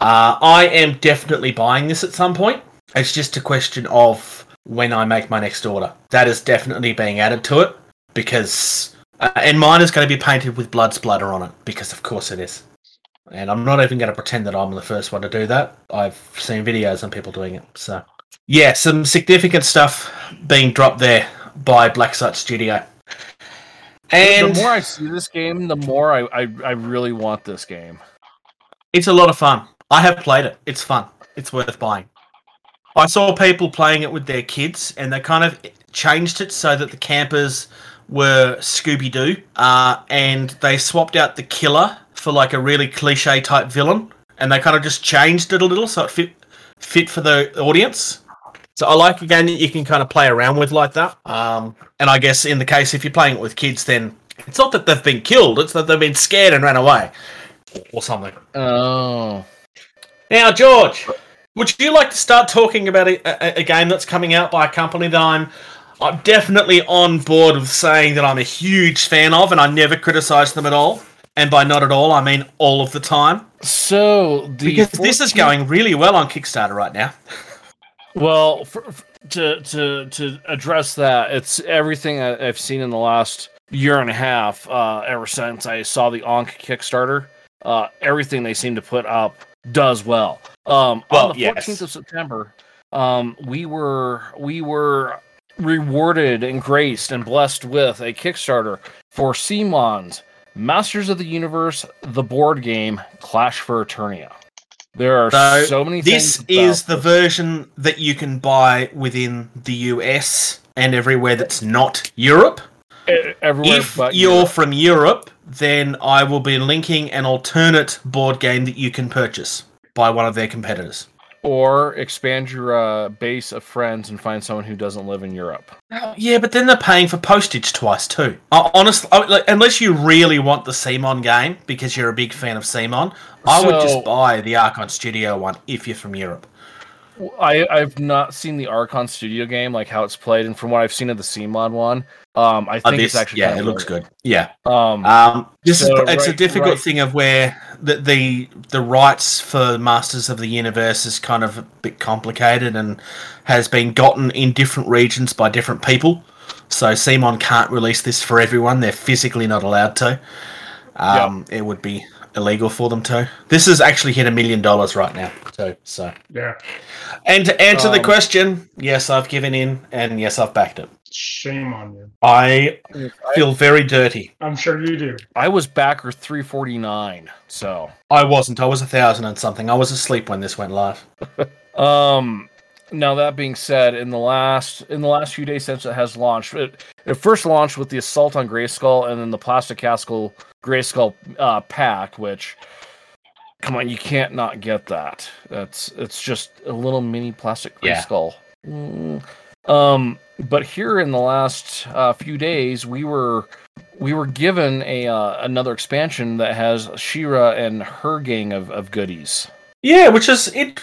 uh, I am definitely buying this at some point. It's just a question of when I make my next order. That is definitely being added to it because, uh, and mine is going to be painted with blood splatter on it because of course it is. And I'm not even going to pretend that I'm the first one to do that. I've seen videos on people doing it. So, yeah, some significant stuff being dropped there by Blacksite Studio. And the more I see this game, the more I, I I really want this game. it's a lot of fun. I have played it. It's fun. It's worth buying. I saw people playing it with their kids, and they kind of changed it so that the campers were Scooby Doo, uh, and they swapped out the killer for like a really cliche type villain, and they kind of just changed it a little so it fit fit for the audience. So I like a game that you can kind of play around with like that. Um, and I guess in the case if you're playing it with kids, then it's not that they've been killed; it's that they've been scared and ran away, or something. Oh, Now, George, would you like to start talking about a, a, a game that's coming out by a company that I'm, I'm definitely on board with saying that I'm a huge fan of, and I never criticise them at all? and by not at all, I mean all of the time. So the Because this is going really well on Kickstarter right now. Well, for, for- to to to address that, it's everything I, I've seen in the last year and a half. Uh, ever since I saw the Ankh Kickstarter, uh, everything they seem to put up does well. Um, Well, on the yes. fourteenth of September, um, we were we were rewarded and graced and blessed with a Kickstarter for CMON's Masters of the Universe, the board game Clash for Eternia. There are So, so, many. This is the version that you can buy within the US and everywhere that's not Europe. Everywhere If you're Europe. from Europe, then I will be linking an alternate board game that you can purchase by one of their competitors. Or expand your uh, base of friends and find someone who doesn't live in Europe. Yeah, but then they're paying for postage twice too. Uh, honestly, I- like, unless you really want the CMON game because you're a big fan of CMON, I would just buy the Archon Studio one if you're from Europe. I I've not seen the Archon Studio game like how it's played, and from what I've seen of the CMON one, um, I Uh, think this, it's actually yeah, it looks good. Yeah. Um, Um, this So, is it's a difficult right. thing of where the, the the rights for Masters of the Universe is kind of a bit complicated and has been gotten in different regions by different people. So CMON can't release this for everyone; they're physically not allowed to. Um, It would be illegal for them to. This has actually hit a million dollars right now. So, so Yeah. and to answer the Um, question, yes, I've given in, and yes, I've backed it. Shame on you. I feel very dirty. I'm sure you do. I was backer three forty nine, so I wasn't. I was a thousand and something. I was asleep when this went live. Um, now that being said, in the last in the last few days since it has launched, it, it first launched with the assault on Grayskull, and then the plastic castle Grayskull uh, pack. Which, come on, you can't not get that. That's it's just a little mini plastic Yeah. Grayskull. Mm. Um, but here in the last uh, few days, we were we were given a uh, another expansion that has She-Ra and her gang of, of goodies. Yeah, which is it.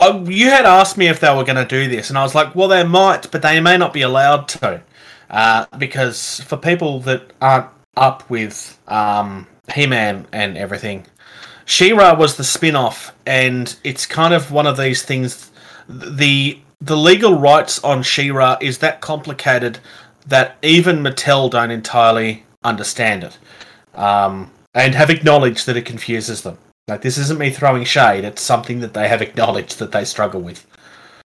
Uh, you had asked me if they were going to do this, and I was like, well, they might, but they may not be allowed to, uh, because for people that aren't up with um, He-Man and everything, She-Ra was the spin-off, and it's kind of one of these things. The the legal rights on She-Ra is that complicated that even Mattel don't entirely understand it, um, and have acknowledged that it confuses them. Like this isn't me throwing shade; it's something that they have acknowledged that they struggle with.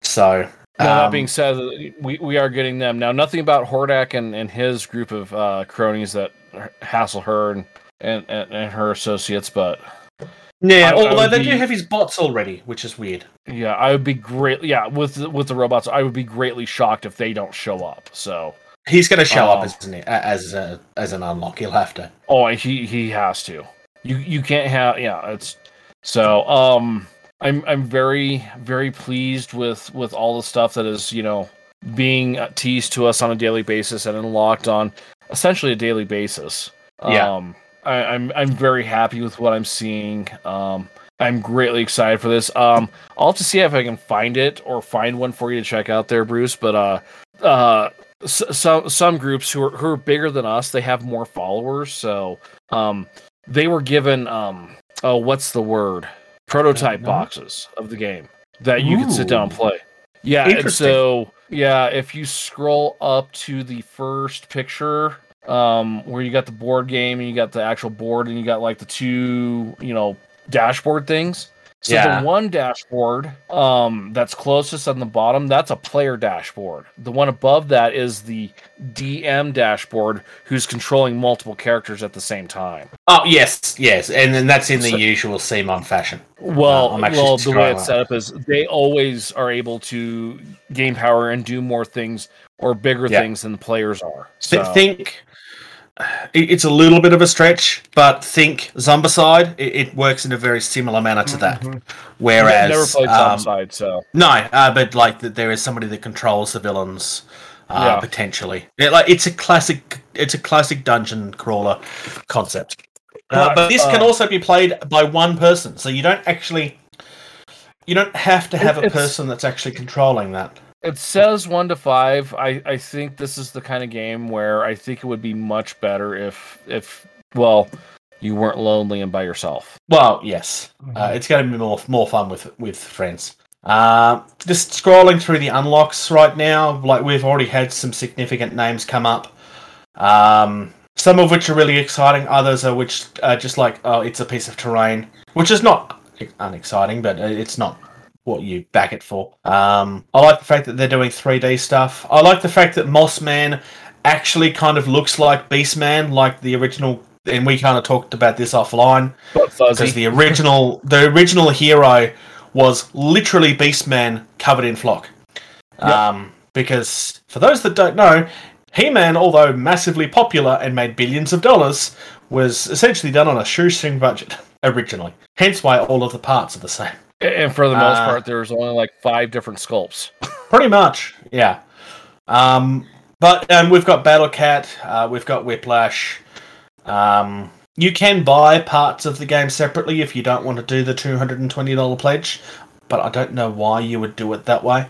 So, Now, that um, being said, we, we are getting them now. Nothing about Hordak and, and his group of uh, cronies that hassle her and, and, and, and her associates, but yeah, I- I although would they be- do have his bots already, which is weird. yeah, I would be great. Yeah, with the- with the robots, I would be greatly shocked if they don't show up. So, He's going to show Oh. up as an, as a, as an unlock. He'll have to. oh, he he has to. You you can't have yeah. It's so um. I'm I'm very very pleased with with all the stuff that is you know being teased to us on a daily basis and unlocked on essentially a daily basis. Yeah. Um, I, I'm I'm very happy with what I'm seeing. Um, I'm greatly excited for this. Um, I'll have to see if I can find it or find one for you to check out there, Bruce. But uh, uh, some some groups who are who are bigger than us, they have more followers. So um, they were given um, oh, what's the word? Prototype boxes of the game that you can sit down and play. Yeah, and so yeah, if you scroll up to the first picture, um, where you got the board game and you got the actual board and you got like the two, you know, dashboard things. So Yeah. the one dashboard, um, that's closest on the bottom, that's a player dashboard. The one above that is the DM dashboard, who's controlling multiple characters at the same time. Oh yes, yes, and then that's in the So- usual CMON fashion. Well, Uh, well, the way it's set up is they always are able to gain power and do more things or bigger Yeah. things than the players are. So, Think it's a little bit of a stretch, but think Zombicide. It, it works in a very similar manner to that. Mhm. Whereas, never played um, Zombicide, so No, uh, but like that, there is somebody that controls the villains, uh, Yeah. potentially. Yeah, like it's a classic, it's a classic dungeon crawler concept. Uh, But, but this can uh, also be played by one person, so you don't actually, you don't have to have a person that's actually controlling that. It says one to five. I I think this is the kind of game where I think it would be much better if if well you weren't lonely and by yourself. Well, yes, uh, it's going to be more more fun with with friends. Uh, just scrolling through the unlocks right now, like we've already had some significant names come up. Um, some of which are really exciting, others are which are just like, oh, it's a piece of terrain, which is not unexciting, but it's not what you back it for. Um, I like the fact that they're doing 3D stuff. I like the fact that Moss Man actually kind of looks like Beast Man, like the original. And we kind of talked about this offline because the original the original hero was literally Beast Man covered in flock. Um, because for those that don't know, He-Man, although massively popular and made billions of dollars, was essentially done on a shoestring budget originally. Hence why all of the parts are the same. And for the most Uh, part, there's only like five different sculpts. Pretty much, yeah. Um, but um, we've got Battle Cat, uh, we've got Whiplash. Um, you can buy parts of the game separately if you don't want to do the two hundred and twenty dollar pledge, but I don't know why you would do it that way.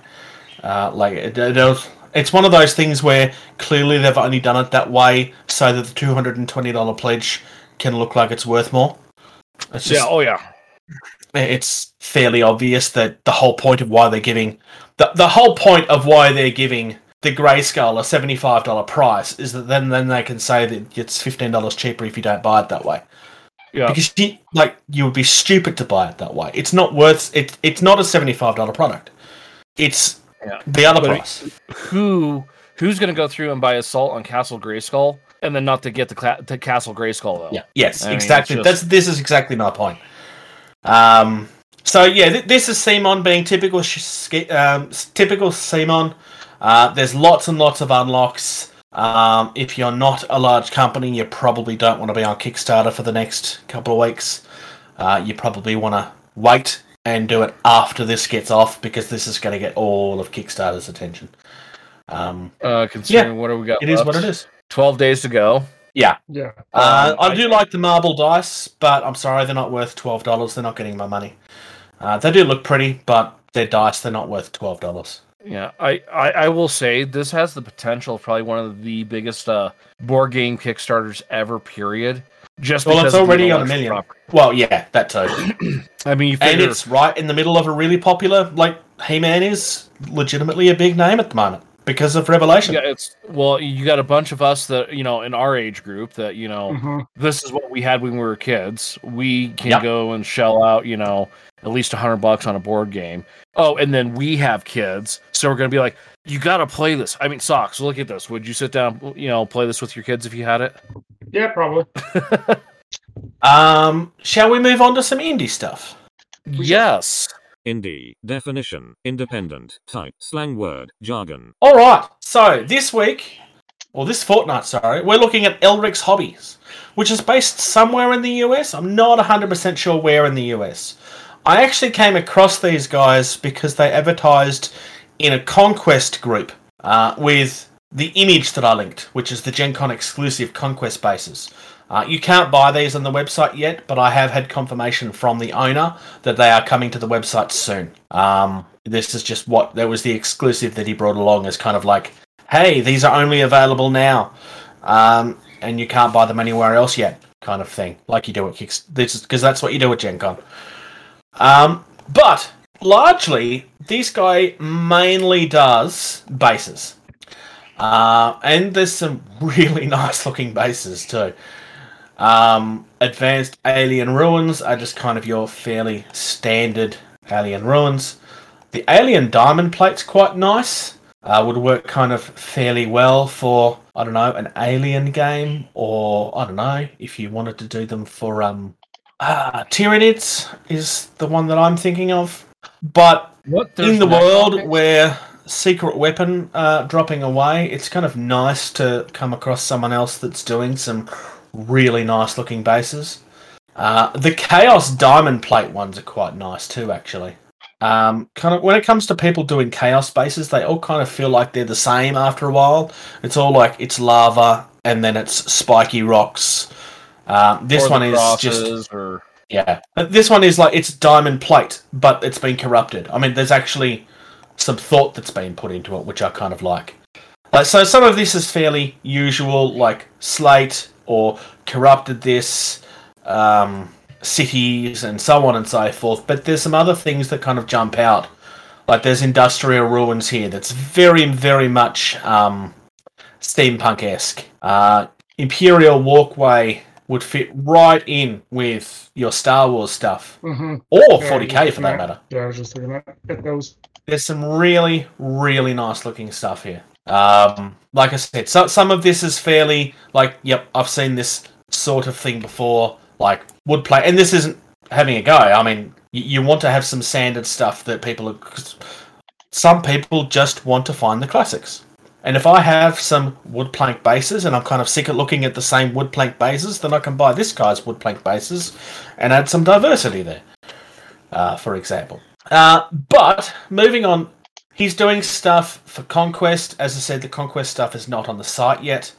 Uh, like it, it is- it's one of those things where clearly they've only done it that way so that the two hundred and twenty dollar pledge can look like it's worth more. It's just, yeah. Oh yeah. It's fairly obvious that the whole point of why they're giving the, the whole point of why they're giving the Grayskull a seventy-five dollar price is that then then they can say that it's fifteen dollars cheaper if you don't buy it that way. Yeah. Because you, like you would be stupid to buy it that way. It's not worth it. It's not a seventy-five dollar product. It's Yeah. the other But price. Who who's gonna go through and buy Assault on Castle Grayskull and then not to get the, cla- the Castle Grayskull though? Yeah. Yes. I mean, exactly. it's That's this is exactly my point. Um. So yeah, th- this is CMON being typical, sh- um, typical CMON. Uh, there's lots and lots of unlocks. Um, if you're not a large company, you probably don't want to be on Kickstarter for the next couple of weeks. Uh, you probably want to wait and do it after this gets off because this is going to get all of Kickstarter's attention. Um, Uh, considering what do we got? it is left? what it is. Twelve days to go. Yeah. Yeah. Uh, Um, I do like the marble dice, but I'm sorry, they're not worth twelve dollars. They're not getting my money. Uh, they do look pretty, but they're dice. They're not worth twelve dollars. Yeah, I, I, I will say this has the potential of probably one of the biggest uh, board game Kickstarters ever. Period. Just Well, because it's already on a million. property. Well, yeah, that too. I mean, you and it's right in the middle of a really popular. Like He-Man is legitimately a big name at the moment because of Revelation. yeah, it's well, you got a bunch of us that you know in our age group that you know Mhm. this is what we had when we were kids. We can Yep. go and shell out, you know, at least a hundred bucks on a board game. Oh, and then we have kids, so we're gonna be like, you got to play this. I mean, socks. Look at this. Would you sit down, you know, play this with your kids if you had it? Yeah, probably. Um, shall we move on to some indie stuff? yes. Indie. Definition. Independent. Type. Slang word. Jargon. All right. So this week, or this fortnight, sorry, we're looking at Elric's Hobbies, which is based somewhere in the US. I'm not 100% sure where in the US. I actually came across these guys because they advertised in a Conquest group uh, with the image that I linked, which is the Gen Con exclusive Conquest bases. Uh, you can't buy these on the website yet, but I have had confirmation from the owner that they are coming to the website soon. Um, this is just what that was the exclusive that he brought along as kind of like, hey, these are only available now, um, and you can't buy them anywhere else yet, kind of thing, like you do at Kicks. This is because that's what you do at Gen Con. Um, but largely, this guy mainly does bases. Uh, and there's some really nice looking bases too. Um, advanced alien ruins are just kind of your fairly standard alien ruins. The alien diamond plate's quite nice. Uh, would work kind of fairly well for I don't know an alien game, or I don't know if you wanted to do them for um, uh, Tyranids is the one that I'm thinking of. But What in the world where secret weapon uh, dropping away, it's kind of nice to come across someone else that's doing some really nice looking bases. Uh, the Chaos Diamond Plate ones are quite nice too, actually. Um, kind of when it comes to people doing chaos bases, they all kind of feel like they're the same after a while. It's all like it's lava and then it's spiky rocks. Um, this one is just or yeah. This one is like it's diamond plate, but it's been corrupted. I mean, there's actually some thought that's been put into it, which I kind of like. Like, so some of this is fairly usual, like slate or corrupted this. um, cities and so on and so forth. But there's some other things that kind of jump out. Like there's industrial ruins here that's very, very much um, steampunk esque. Uh, Imperial Walkway would fit right in with your Star Wars stuff, Mm-hmm. or Yeah, 40k for that matter. Yeah, I was just looking at, at those. There's some really, really nice looking stuff here. Um, like I said, so, some of this is fairly like, yep, I've seen this sort of thing before, like wood play, and this isn't having a go. I mean, you, you want to have some standard stuff that people are. Some people just want to find the classics. And if I have some wood plank bases and I'm kind of sick of looking at the same wood plank bases, then I can buy this guy's wood plank bases and add some diversity there, uh, for example. Uh, but moving on, he's doing stuff for Conquest. As I said, the Conquest stuff is not on the site yet.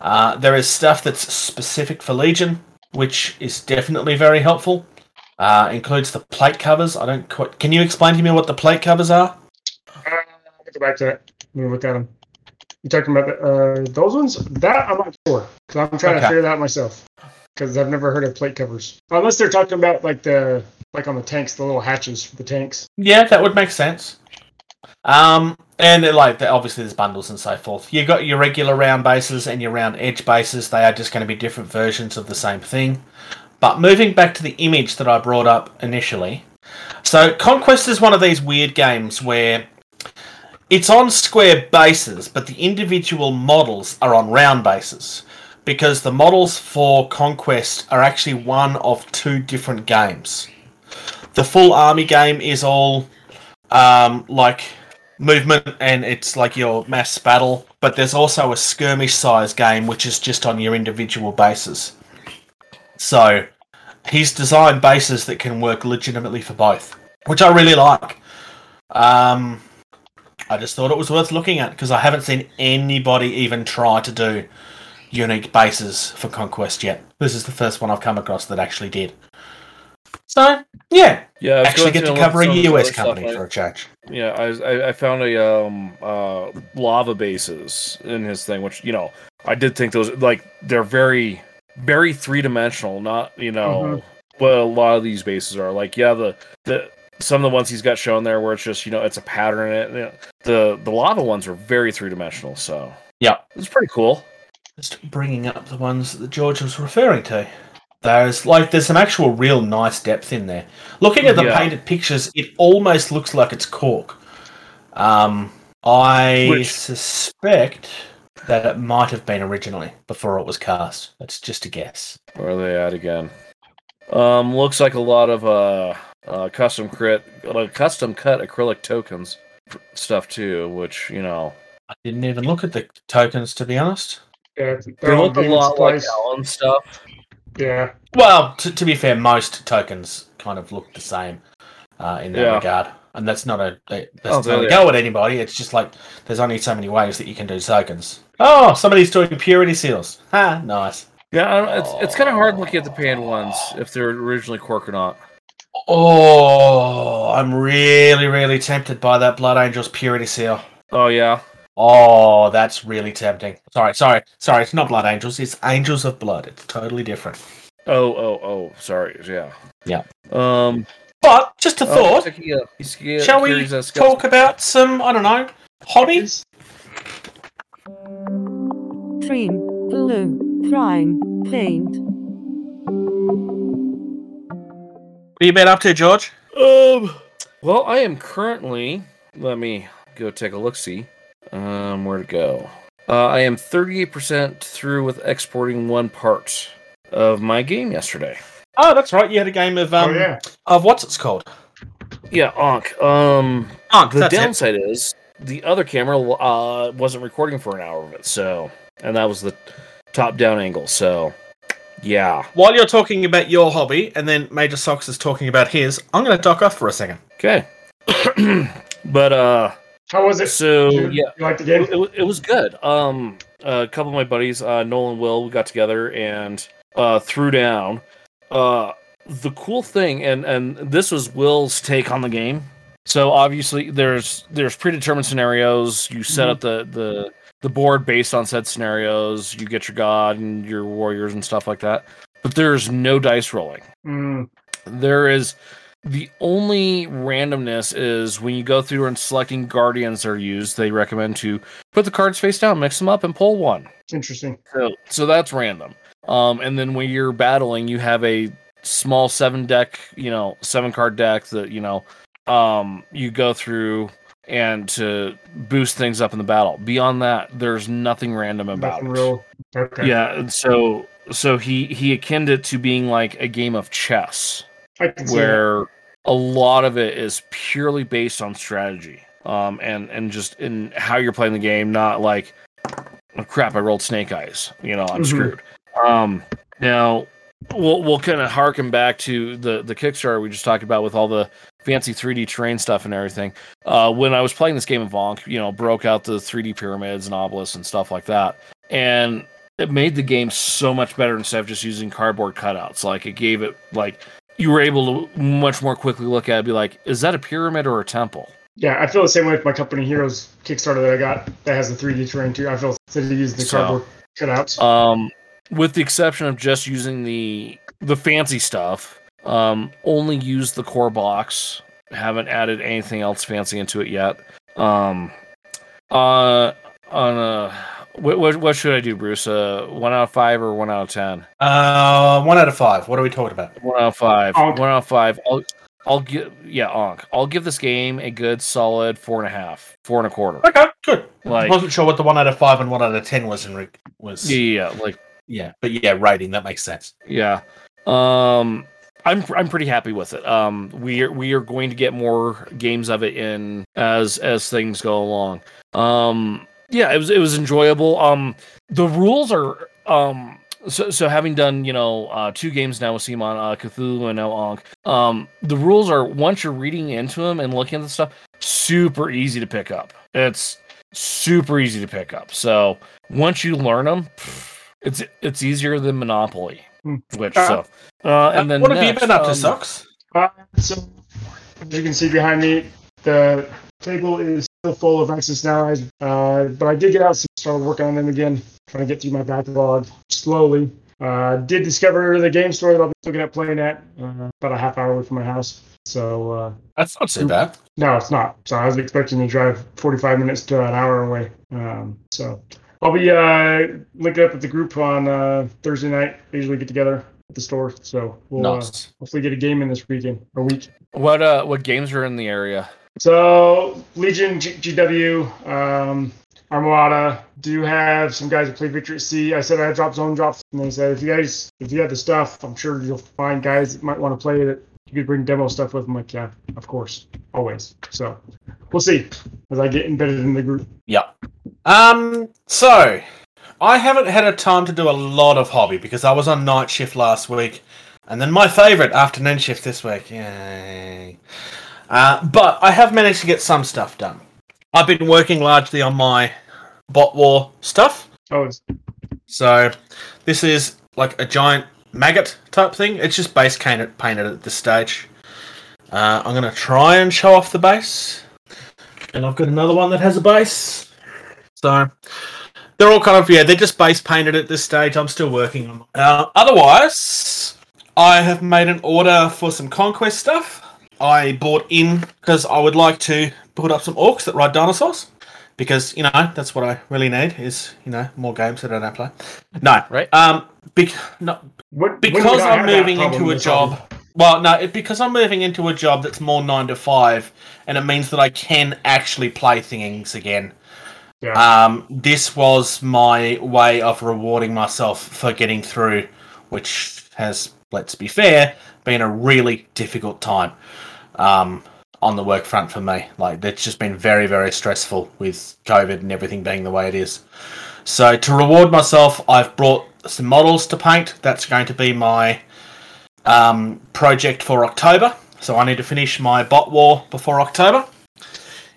Uh, there is stuff that's specific for Legion, which is definitely very helpful. Uh, includes the plate covers. I don't quite. Can you explain to me what the plate covers are? Uh, I'll go back to that. Let me look at them. You talking about the, uh, those ones? That I'm not sure because I'm trying Okay. to figure that out myself because I've never heard of plate covers unless they're talking about like the like on the tanks, the little hatches for the tanks. Yeah, that would make sense. Um, and like obviously there's bundles and so forth. You got your regular round bases and your round edge bases. They are just going to be different versions of the same thing. But moving back to the image that I brought up initially, so Conquest is one of these weird games where it's on square bases, but the individual models are on round bases because the models for Conquest are actually one of two different games. The full army game is all um, like movement and it's like your mass battle, but there's also a skirmish size game which is just on your individual bases. So he's designed bases that can work legitimately for both, which I really like. Um, I just thought it was worth looking at because I haven't seen anybody even try to do unique bases for Conquest yet. This is the first one I've come across that actually did. So, yeah, Yeah, I was actually going get through to cover a some of the US other stuff, company I- for a change. Yeah, I, I I found a um uh lava bases in his thing, which you know I did think those like they're very very three dimensional, not you know what a lot of these bases are. Like yeah, the the some of the ones he's got shown there where it's just you know it's a pattern in it. you know, the the lava ones are very three dimensional, so Yeah. it's pretty cool. Just bringing up the ones that George was referring to. There's like there's some actual real nice depth in there. Looking at the Yeah. painted pictures, it almost looks like it's cork. Um, I Which- suspect that it might have been originally before it was cast. That's just a guess. Where are they at again? Um, looks like a lot of uh, uh custom crit, like custom cut acrylic tokens stuff too, which you know I didn't even look at the tokens to be honest. Yeah, they they're all look a gaming lot like. Allen stuff. Yeah, Well, to, to be fair, most tokens kind of look the same uh, in that Yeah. regard, and that's not a that's Oh, not a go at anybody. It's just like there's only so many ways that you can do tokens. Oh, somebody's doing purity seals. Ha, nice. Yeah, it's it's kind of hard looking at the pan ones if they're originally cork or not. Oh, I'm really, really tempted by that Blood Angels purity seal. Oh yeah, Oh, that's really tempting. Sorry, sorry, sorry. It's not Blood Angels. It's Angels of Blood. It's totally different. oh oh oh, sorry, yeah, Yeah. Um, But just a oh, thought. looks like he, he's- he, uh, Shall we carries talk about some, I don't know, hobbies? Dream, glue, prime, paint. What have you been up to, George? Um, well, I am currently. Let me go take a look. See, um, where to go? Uh, I am 38% through with exporting one part of my game yesterday. Oh, that's right. You had a game of um oh yeah. of what's it's called? Yeah, Ankh. Um, Ankh, the downside is the other camera uh wasn't recording for an hour of it, so and that was the top-down angle. So, yeah. While you're talking about your hobby, and then Major Socks is talking about his, I'm going to dock off for a second. Okay. but uh, How was it? so you, yeah. you liked the it, game? it, it was good. Um, a couple of my buddies, uh, Nolan and Will, we got together and uh, threw down. Uh, the cool thing, and and this was Will's take on the game. So obviously, there's there's predetermined scenarios. You set up the the the board based on said scenarios. You get your god and your warriors and stuff like that. but there's no dice rolling. Mm, There is the only randomness is when you go through and selecting guardians are used. They recommend to put the cards face down, mix them up, and pull one. interesting. So, so that's random. Um, and then when you're battling, you have a small seven deck, you know, seven card deck that you know, um, you go through and to boost things up in the battle. Beyond that, there's nothing random about Nothing it. real. Okay. Yeah, and so so he he akined it to being like a game of chess I can see where a lot of it is purely based on strategy um and and just in how you're playing the game not like oh, crap i rolled snake eyes you know i'm Mhm. screwed. Um now we'll we'll kind of harken back to the the kickstarter we just talked about with all the fancy 3d terrain stuff and everything. Uh when i was playing this game of Ankh, you know broke out the 3d pyramids and obelisks and stuff like that and it made the game so much better instead of just using cardboard cutouts. Like it gave it like you were able to much more quickly look at it and be like, is that a pyramid or a temple? Yeah, I feel the same way with my company Heroes Kickstarter that I got that has the 3D terrain too. I feel instead of using the So- cardboard cutouts. Um, with the exception of just using the the fancy stuff, um, only use the core box. Haven't added anything else fancy into it yet. Um, uh, on a what, what what should I do, Bruce? Uh, one out of five or one out of ten? Uh, one out of five. What are we talking about? One out of five. Ankh. One out of five. I'll I'll give yeah, Ankh. I'll give this game a good solid four and a half, four and a quarter. Okay, good. Like- I wasn't sure what the one out of five and one out of ten was in re- was. Yeah, yeah, yeah, like yeah, but yeah, rating that makes sense. yeah. Um, I'm I'm pretty happy with it. Um, we are we are going to get more games of it in as as things go along. Um, yeah, it was it was enjoyable. Um, the rules are um. So, so having done you know uh, two games now with CMON uh, Cthulhu and now Ankh, um, the rules are once you're reading into them and looking at the stuff, super easy to pick up. It's super easy to pick up. So once you learn them, it's it's easier than Monopoly. Hmm. Which so, uh, and then what have you next, been up to, um, Socks? Uh, so, as you can see behind me, the table is still full of Access Now. Uh, but I did get out some, started working on them again, trying to get through my backlog slowly. Uh, did discover the game store that I'll be looking at playing at uh, about a half hour away from my house. So, uh, That's not too bad. no, it's not. So I was expecting to drive 45 minutes to an hour away. Um, so I'll be uh, linking up with the group on uh, Thursday night. We usually get together at the store. So we'll uh, Nice. hopefully get a game in this weekend or week. What uh what games are in the area? So Legion, G- GW, um, Armada do have some guys who play Victory Sea. I said I had drop zone drops, and they said if you guys if you have the stuff, I'm sure you'll find guys that might want to play that you could bring demo stuff with. I'm like, yeah, of course, always. So we'll see as I get embedded in the group. Yeah. Um. So, I haven't had a time to do a lot of hobby because I was on night shift last week, and then my favourite afternoon shift this week. Yay! Uh, but I have managed to get some stuff done. I've been working largely on my bot war stuff. Oh, So, this is like a giant maggot type thing. It's just base painted, painted at this stage. Uh, I'm going to try and show off the base. And I've got another one that has a base. So, they're all kind of, yeah, they're just base painted at this stage. I'm still working on them. uh, Otherwise, I have made an order for some conquest stuff. I bought in because I would like to put up some orcs that ride dinosaurs. Because, you know, that's what I really need is, you know, more games that I don't play. No, Right. Um, bec- no, what, because I'm moving into a job. hobby. Well, no, it, because I'm moving into a job that's more nine to five, and it means that I can actually play things again. Yeah. Um, this was my way of rewarding myself for getting through, which has, let's be fair, been a really difficult time um, on the work front for me. Like, it's just been very, very stressful with COVID and everything being the way it is. So, to reward myself, I've brought some models to paint. That's going to be my um, project for October. So, I need to finish my bot war before October.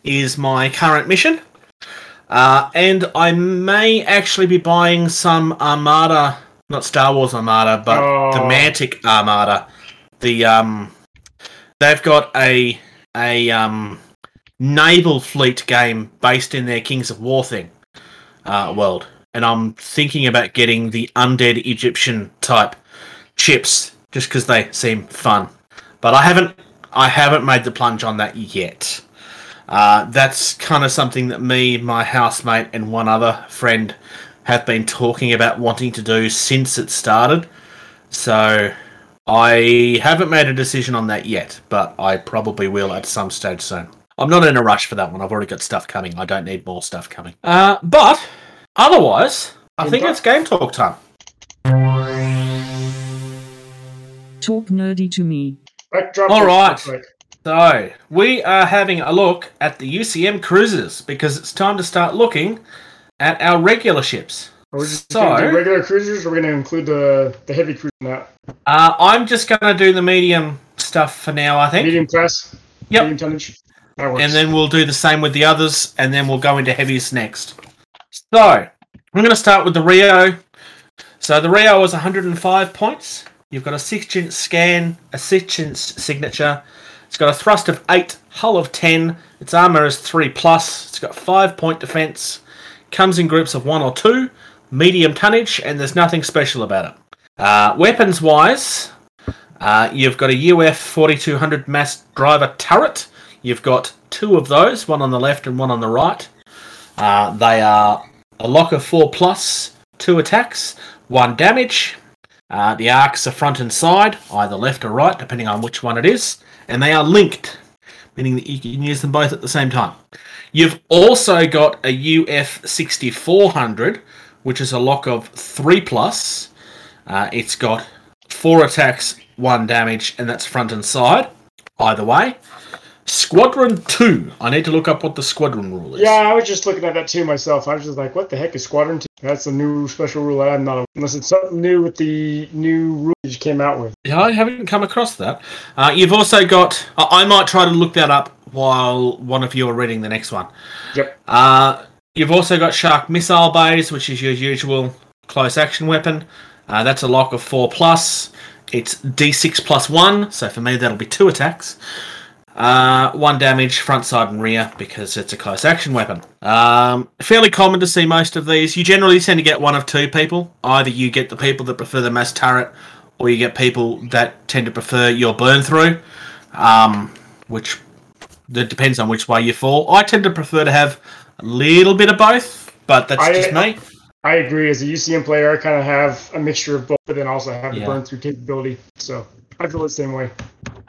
Is my current mission. Uh, and I may actually be buying some Armada, not Star Wars Armada, but Oh. the Mantic Armada. The um, they've got a a um naval fleet game based in their Kings of War thing uh, world, and I'm thinking about getting the undead Egyptian type chips just because they seem fun. But I haven't I haven't made the plunge on that yet. Uh, that's kind of something that me, my housemate, and one other friend have been talking about wanting to do since it started. So I haven't made a decision on that yet, but I probably will at some stage soon. I'm not in a rush for that one. I've already got stuff coming. I don't need more stuff coming. Uh, but otherwise, I think it's game talk time. Talk nerdy to me. Backdrop All real right. quick. So, we are having a look at the UCM cruisers because it's time to start looking at our regular ships. Are we just So- gonna do regular cruisers, or are we gonna include the the heavy cruiser in that Uh, I'm just going to do the medium stuff for now, I think. medium class? Yep. Medium tonnage. And then we'll do the same with the others, and then we'll go into heavies next. So, I'm going to start with the Rio. So, the Rio was 105 points. You've got a 6 inch scan, a 6 inch signature. It's got a thrust of 8, hull of 10. Its armor is 3 plus. It's got 5 point defense. Comes in groups of 1 or 2. Medium tonnage, and there's nothing special about it. Uh, weapons wise, uh, you've got a UF 4200 mass driver turret. You've got two of those, one on the left and one on the right. Uh, they are a lock of four plus, two attacks, one damage. Uh, the arcs are front and side, either left or right, depending on which one it is, and they are linked, meaning that you can use them both at the same time. You've also got a UF 6400, which is a lock of three plus. Uh, it's got four attacks, one damage, and that's front and side, either way. Squadron 2. I need to look up what the squadron rule is. Yeah, I was just looking at that too myself. I was just like, what the heck is Squadron 2? That's a new special rule I'm not, unless it's something new with the new rule you came out with. Yeah, I haven't come across that. Uh, you've also got. I I might try to look that up while one of you are reading the next one. Yep. Uh, you've also got Shark Missile Bays, which is your usual close action weapon. Uh, that's a lock of 4 plus. It's D6 plus 1, so for me that'll be 2 attacks. Uh, 1 damage, front, side, and rear, because it's a close action weapon. Um, fairly common to see most of these. You generally tend to get one of two people. Either you get the people that prefer the mass turret, or you get people that tend to prefer your burn through, um, which that depends on which way you fall. I tend to prefer to have a little bit of both, but that's I- just me. I agree. As a UCM player, I kind of have a mixture of both, but then also have the burn through capability. So I feel the same way.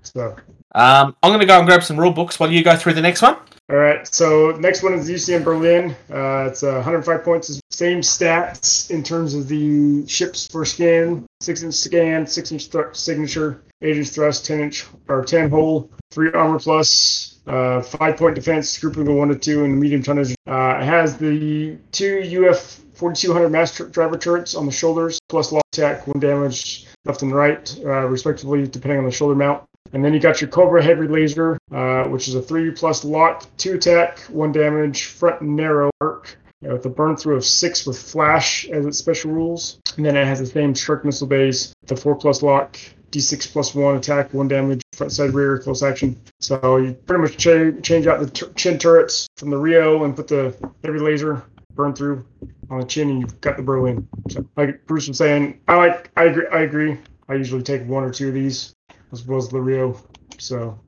So Um, I'm going to go and grab some rule books while you go through the next one. All right, so next one is UCM Berlin. Uh, it's uh, 105 points, same stats in terms of the ships for scan, six inch scan, six inch signature, eight inch thrust, 10 inch or 10 hole, three armor plus, uh, five point defense, grouping of one to two, and medium tonnage. Uh, it has the two UF 4200 mass tr- driver turrets on the shoulders, plus lock attack, one damage left and right, uh, respectively, depending on the shoulder mount. And then you got your Cobra Heavy Laser, uh, which is a 3 plus lock, 2 attack, 1 damage, front narrow arc, uh, with a burn through of 6 with flash as its special rules. And then it has the same Shark Missile Bays, the 4 plus lock, d6 plus 1 attack, 1 damage, front side rear, close action. So you pretty much cha- change out the t- chin turrets from the Rio and put the Heavy Laser burn through on the chin, and you've got the Berlin. So, like Bruce was saying, I like, I agree, I agree. I usually take one or two of these as well as the Rio. So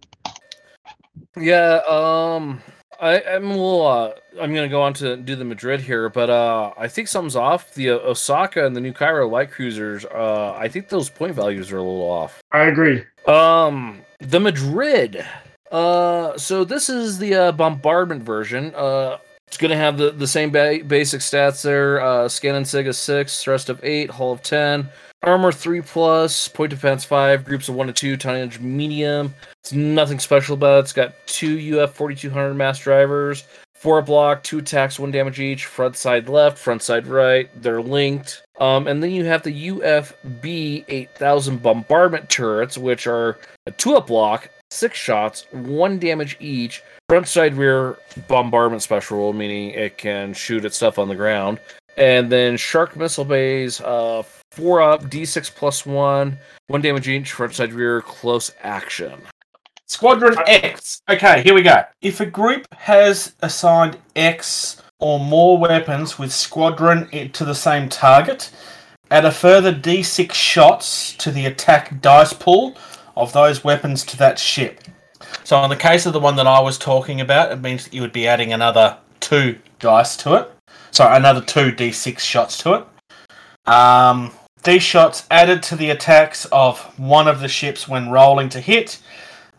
Yeah, um, I, I'm a little, uh, I'm gonna go on to do the Madrid here, but uh, I think something's off. The uh, Osaka and the new Cairo light cruisers, uh, I think those point values are a little off. I agree. Um, the Madrid. Uh, so this is the uh, bombardment version. Uh, it's gonna have the the same ba- basic stats there. Uh, scan and sig is six, thrust of eight, hull of ten, armor three plus, point defense five, groups of one to two, tonnage medium. It's nothing special about it. It's got two UF forty two hundred mass drivers, four block, two attacks, one damage each. Front side left, front side right. They're linked. Um, and then you have the UFB eight thousand bombardment turrets, which are a two up block, six shots, one damage each. Front side rear bombardment special rule, meaning it can shoot at stuff on the ground. And then Shark Missile Bays, uh, four up, D6 plus one, one damage each, front side rear, close action. Squadron X. Okay, here we go. If a group has assigned X or more weapons with squadron to the same target, add a further d6 shots to the attack dice pool of those weapons to that ship. So, in the case of the one that I was talking about, it means that you would be adding another two dice to it. Sorry, another two d6 shots to it. Um, these shots added to the attacks of one of the ships when rolling to hit.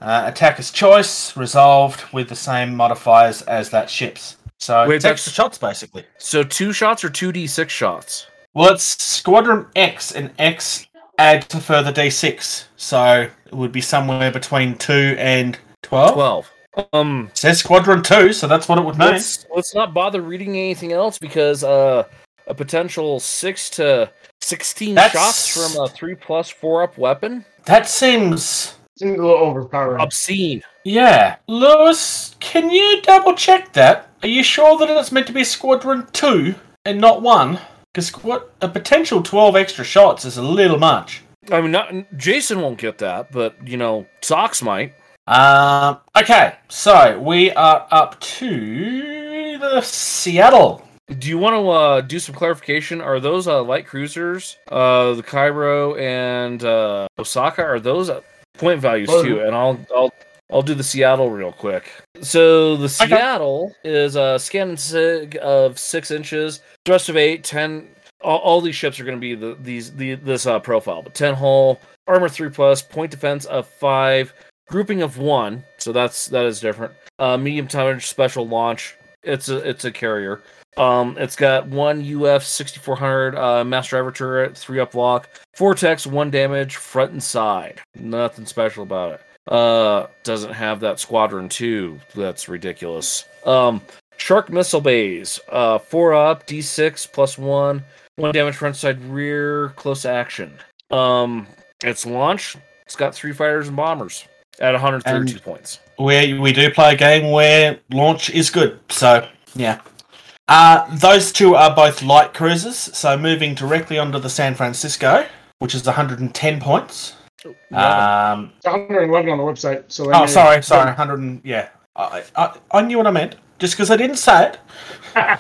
Uh, attacker's choice resolved with the same modifiers as that ship's. So Wait, extra shots basically. So two shots or two d six shots? Well, it's Squadron X, and X add to further d6. So it would be somewhere between 2 and 12. Twelve. Um, It says Squadron 2, so that's what it would mean. let's let's not bother reading anything else because uh, a potential six to sixteen That's- shots from a three plus four up weapon. That seems. Seems a little overpowering. Obscene. Yeah. Lewis, can you double check that? Are you sure that it's meant to be Squadron 2 and not 1? Because what a potential 12 extra shots is a little much. I mean, not Jason won't get that, but you know, Sox might. Um, okay, so we are up to the Seattle. Do you want to uh, do some clarification? Are those uh, light cruisers, uh, the Cairo and uh, Osaka? Are those uh, point values Oh. too? And I'll I'll I'll do the Seattle real quick. So the Seattle is a scan and sig of six inches, thrust of eight, ten. All, all these ships are going to be the, these the, this uh, profile, but ten hull, armor three plus, point defense of five, grouping of one. So that's that is different. Uh, medium tonnage special launch. It's a it's a carrier. Um, it's got one UF 6400 uh, mass driver turret, three up lock, vortex, one damage, front and side. Nothing special about it. Uh, doesn't have that squadron two. That's ridiculous. Um, shark missile bays, uh, four up, D6 plus one, one damage front side rear, close action. Um, it's launch. It's got three fighters and bombers at 132 And- points. we we do play a game where launch is good. So yeah. Uh, those two are both light cruisers. So moving directly onto the San Francisco, which is 110 points. Um, 111 on the website. So oh, sorry, sorry, 100. And, yeah, I, I I knew what I meant just because I didn't say it.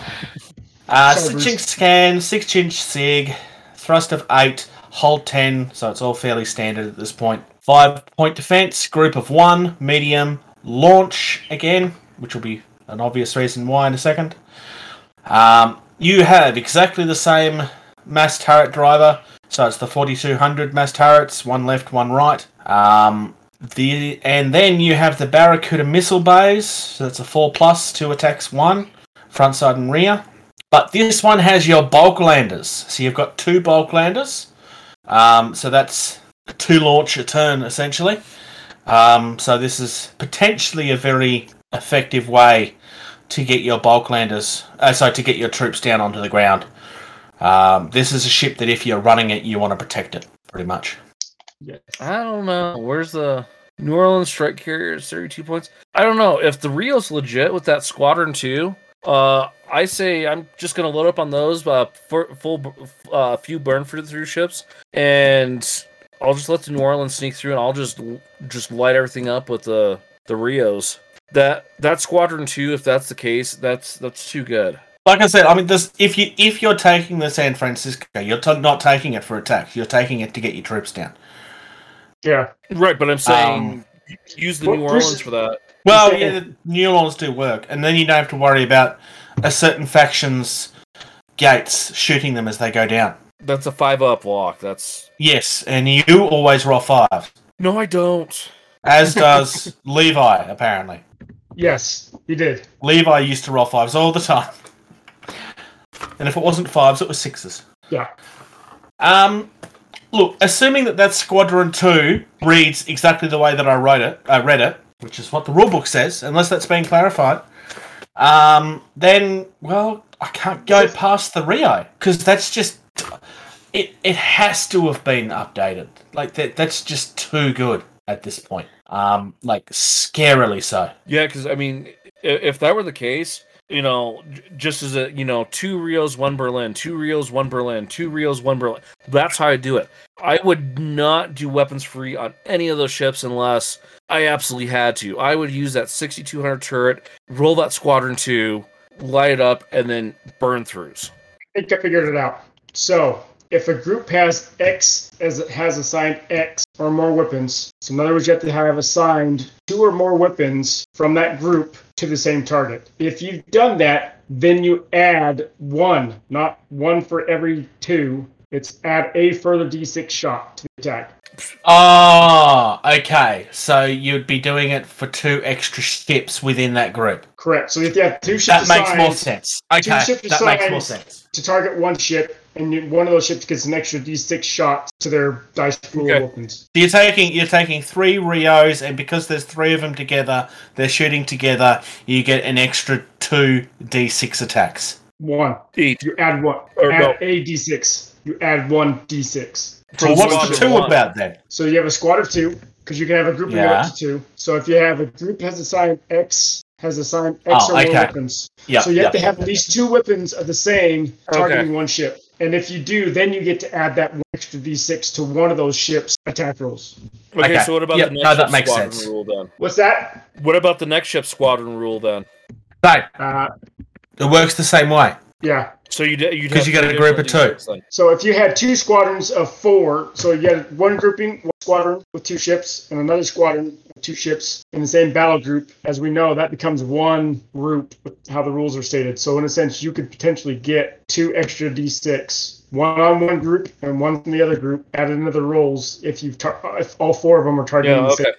Uh, six-inch scan, six inch sig, thrust of eight, hull 10, so it's all fairly standard at this point. Five point defense, group of one, medium, launch again, which will be an obvious reason why in a second. Um, you have exactly the same mass turret driver, so it's the 4200 mass turrets, one left, one right. Um, the and then you have the Barracuda missile bays, so that's a four plus, two attacks, one front, side, and rear. But this one has your bulk landers. So you've got two bulk landers. Um, so that's two launch a turn essentially. Um, so this is potentially a very effective way to get your bulk landers, uh, sorry, to get your troops down onto the ground. Um, this is a ship that if you're running it, you want to protect it, pretty much. I don't know. Where's the New Orleans strike carrier? 32 points. I don't know if the Rio's legit with that squadron too. Uh, I say I'm just gonna load up on those uh, for, full uh, few burn through ships, and I'll just let the New Orleans sneak through, and I'll just just light everything up with the the Rios. That that squadron two, if that's the case, that's that's too good. Like I said, I mean, this if you if you're taking the San Francisco, you're t- not taking it for attack. You're taking it to get your troops down. Yeah. Right, but I'm saying Um, use the Well, New Bruce- Orleans for that. Well, yeah, the New Orleans do work, and then you don't have to worry about a certain faction's gates shooting them as they go down. That's a five up lock. That's Yes, and you always roll five, no, I don't. as does Levi. Apparently, Yes, he did. Levi used to roll fives all the time, and if it wasn't fives, it was sixes. Yeah. Um, look, assuming that that Squadron Two reads exactly the way that I wrote it, I read it, which is what the rulebook says, unless that's been clarified. Um, then well, I can't go past the Rio because that's just it. It has to have been updated. Like that. That's just too good at this point. Um, like scarily so. Yeah, because I mean, i- if that were the case, you know, just as a you know, two Rios, one Berlin, two Rios, one Berlin, two Rios, one Berlin. That's how I do it. I would not do weapons free on any of those ships unless I absolutely had to. I would use that 6200 turret, roll that squadron two, light it up, and then burn throughs. I think I figured it out. So if a group has X as it has assigned X or more weapons, so in other words, you have to have assigned two or more weapons from that group to the same target. If you've done that, then you add one, not one for every two. It's add a further d6 shot to the attack. Oh, okay. So you'd be doing it for two extra ships within that group. Correct. So if you have two ships That makes more sense. Okay, ships that makes more sense. to target one ship, and one of those ships gets an extra d6 shot to their dice pool Okay. of weapons. You're taking you're taking three Rios, and because there's three of them together, they're shooting together. You get an extra two d6 attacks. One. Each. You add one. Or add no. a d6. You add one d6. So Well, what's squad the two one. about then? So you have a squad of two, because you can have a grouping of up to two. So if you have a group has assigned X, has assigned X Oh, or more okay. weapons. Yeah. so you yeah. have to have at least two weapons of the same Okay. targeting one ship. And if you do, then you get to add that extra d6 to one of those ships' attack rolls. Okay, Okay. so what about Yep, the no, next that makes squadron sense. rule then? What's that? What about the next ship squadron rule then? So Uh, it works the same way. Yeah. So you'd you'd 'Cause have you got a group of two. So if you had two squadrons of four, so you had one grouping, one squadron with two ships, and another squadron with two ships in the same battle group, as we know, that becomes one group how the rules are stated. So in a sense, you could potentially get two extra d6, one on one group and one from the other group, added into the rolls if you tar- if all four of them are targeting Yeah. the same. Okay.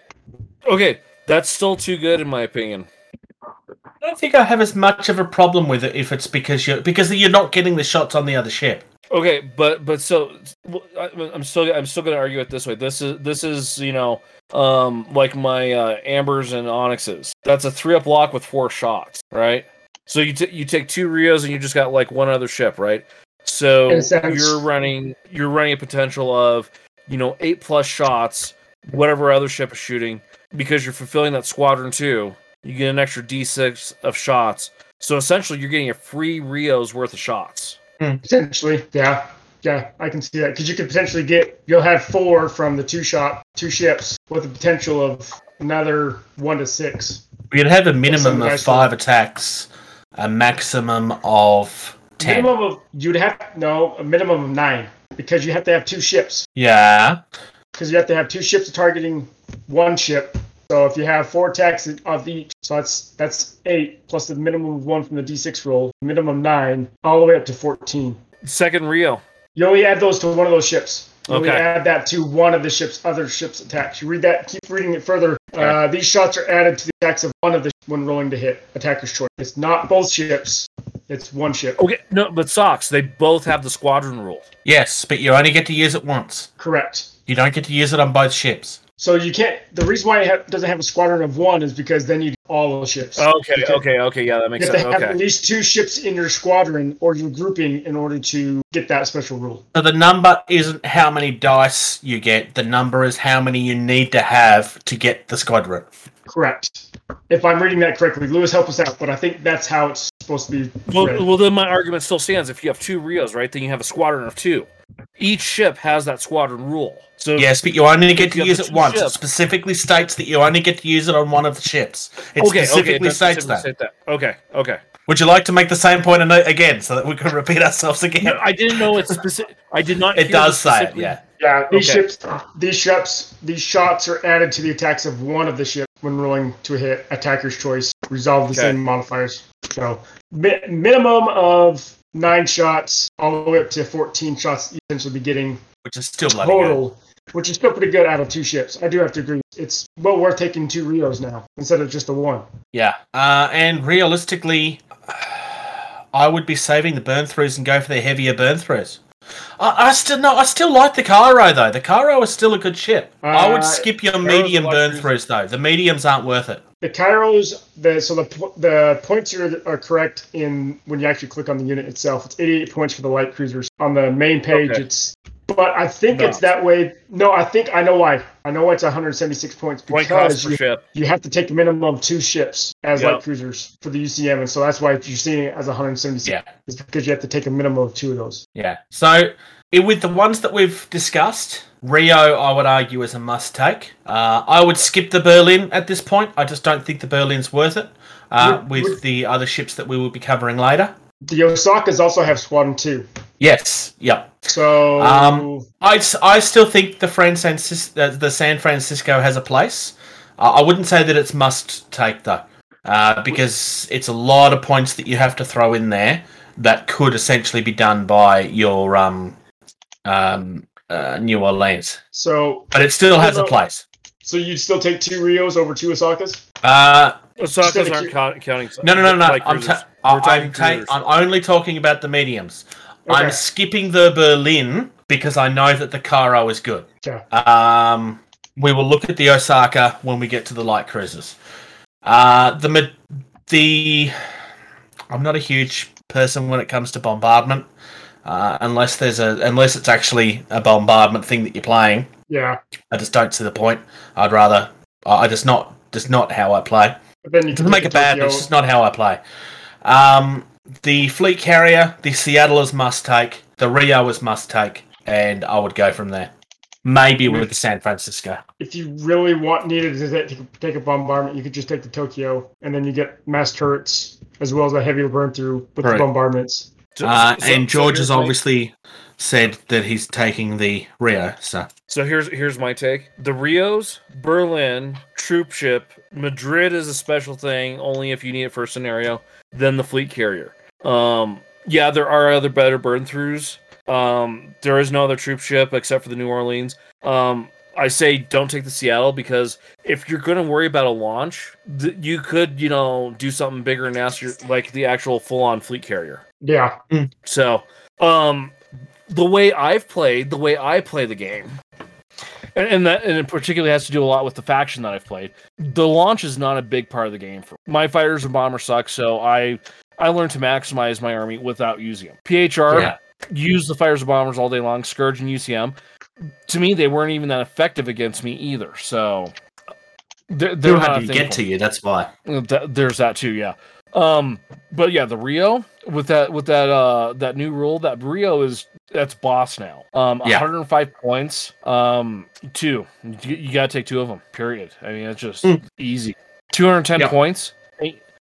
Okay, that's still too good in my opinion. I don't think I have as much of a problem with it if it's because you're because you're not getting the shots on the other ship. Okay, but but so I, I'm still I'm still gonna argue it this way. This is this is you know um like my uh, ambers and onyxes. That's a three up block with four shots, right? So you t- you take two Rios and you just got like one other ship, right? So In a sense. you're running you're running a potential of you know eight plus shots, whatever other ship is shooting, because you're fulfilling that squadron two. You get an extra d6 of shots. So essentially, you're getting a free Rio's worth of shots. Hmm, potentially, yeah. Yeah, I can see that because you could potentially get you'll have four from the two shot two ships with the potential of another one to six. You'd have a minimum of guys five attacks, a maximum of ten. Minimum of you'd have no a minimum of nine because you have to have two ships Yeah. because you have to have two ships targeting one ship. So if you have four attacks of each, so that's that's eight plus the minimum of one from the d6 roll, minimum nine, all the way up to fourteen. Second Rio. You only add those to one of those ships. You only add that to one of the ship's other ships' attacks. You read that, keep reading it further. Uh, these shots are added to the attacks of one of the when rolling to hit. Attacker's choice. It's not both ships. It's one ship. Okay, no, but socks. They both have the squadron rule. Yes, but you only get to use it once. Correct. You don't get to use it on both ships. So you can't. The reason why it ha- doesn't have a squadron of one is because then you do all the ships. Okay, You can't- okay, okay. Yeah, that makes have to sense. have at least two ships in your squadron or your grouping in order to get that special rule. So the number isn't how many dice you get. The number is how many you need to have to get the squadron. Correct. If I'm reading that correctly, Lewis, help us out. But I think that's how it's supposed to be. Well, read. well, then my argument still stands. If you have two Rios, right, then you have a squadron of two. Each ship has that squadron rule. So Yes, but you only get to use it two once. It specifically states that you only get to use it on one of the ships. It okay, okay, it specifically does states specifically that. that. Okay, okay. Would you like to make the same point ano- again so that we can repeat ourselves again? No, I didn't know it's specific. I did not. it does the say it, yeah. Yeah, these Okay. ships, these ships, these shots are added to the attacks of one of the ships when rolling to hit attacker's choice. Resolve the Okay. same modifiers. So mi- minimum of nine shots, all the way up to fourteen shots. You essentially be getting Which is still bloody good. total, which is still pretty good out of two ships. I do have to agree. It's well worth taking two Rios now instead of just the one. Yeah. Uh, and realistically, I would be saving the burn throughs and go for the heavier burn throughs. I, I still no, I still like the Cairo though. The Cairo is still a good ship. I Uh, would skip your Cairo's medium lot burn throughs though. The mediums aren't worth it. The Cairos, the so the the points are, are correct in when you actually click on the unit itself. It's 88 points for the light cruisers. On the main page, Okay. it's but I think No. it's that way. No, I think I know why. I know why it's 176 points because you, ship. you have to take a minimum of two ships as Yep. light cruisers for the UCM, and so that's why you're seeing it as 176. Yeah. It's because you have to take a minimum of two of those. Yeah. So with the ones that we've discussed, Rio, I would argue, is a must take. Uh, I would skip the Berlin at this point. I just don't think the Berlin's worth it. Uh, with would- the other ships that we will be covering later. The Osakas also have Squadron 2. Yes. Yep. So Um, I, s- I still think the Francis- uh, the San Francisco has a place. Uh, I wouldn't say that it's must take though, uh, because it's a lot of points that you have to throw in there that could essentially be done by your um, um, uh, New Orleans, so but it still has a place. so you'd still take two Rios over two Osakas? Uh, Osaka's aren't cu- counting. no, no, no, no. light I'm, ta- I- talking I'm, ta- I'm only talking about the mediums. Okay. I'm skipping the Berlin because I know that the Cairo is good. Okay. Um, we will look at the Osaka when we get to the light cruisers. Uh, the the I'm not a huge person when it comes to bombardment, uh, unless there's a unless it's actually a bombardment thing that you're playing. Yeah. I just don't see the point. I'd rather I just not just not how I play. But then you Doesn't make it bad. It's just not how I play. Um, the fleet carrier, the Seattle is must take. The Rio is must take, and I would go from there. Maybe with the San Francisco. if you really want needed to take, take a bombardment, you could just take the Tokyo, and then you get mass turrets as well as a heavier burn through with Right. the bombardments. Uh, so- and so George here's has my- obviously said that he's taking the Rio. So So here's here's my take: the Rios, Berlin, troop ship, Madrid is a special thing only if you need it for a scenario. Then the fleet carrier. Um, yeah, there are other better burn throughs. Um, there is no other troop ship except for the New Orleans. Um, I say don't take the Seattle because if you're going to worry about a launch, th- you could you know do something bigger and nastier like the actual full on fleet carrier. Yeah. So, um, the way I've played, the way I play the game, and, and that and it particularly has to do a lot with the faction that I've played. The launch is not a big part of the game for my fighters and bombers suck, so I I learned to maximize my army without using them. PHR Yeah. use the fires and bombers all day long. Scourge and UCM. To me, they weren't even that effective against me either. So. They're, they're too not hard to get to you. That's why. Uh, there's that too, yeah. Um, but yeah, the Rio with that with that uh that new rule, that Rio is that's boss now. Um, Yeah. 105 points. Um, two. You, you gotta take two of them. Period. I mean, it's just Mm. easy. 210 Yeah. points.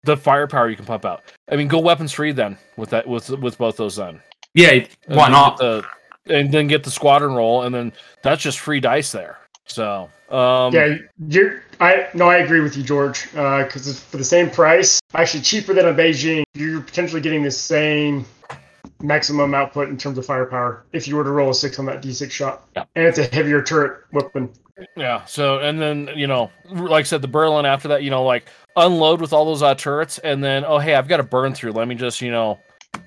Hey, The firepower you can pump out. I mean, go weapons free then with that with with both those then. Yeah. And Why then not? get the- and then get the squadron roll, and then that's just free dice there. So, um, Yeah, you're. I no, I agree with you, George. Because it's for the same price, actually cheaper than a Beijing, you're potentially getting the same maximum output in terms of firepower if you were to roll a six on that D6 shot. Yeah. And it's a heavier turret weapon. Yeah. So and then you know, like I said, the Berlin after that, you know, like unload with all those uh, turrets, and then oh hey, I've got a burn through. Let me just you know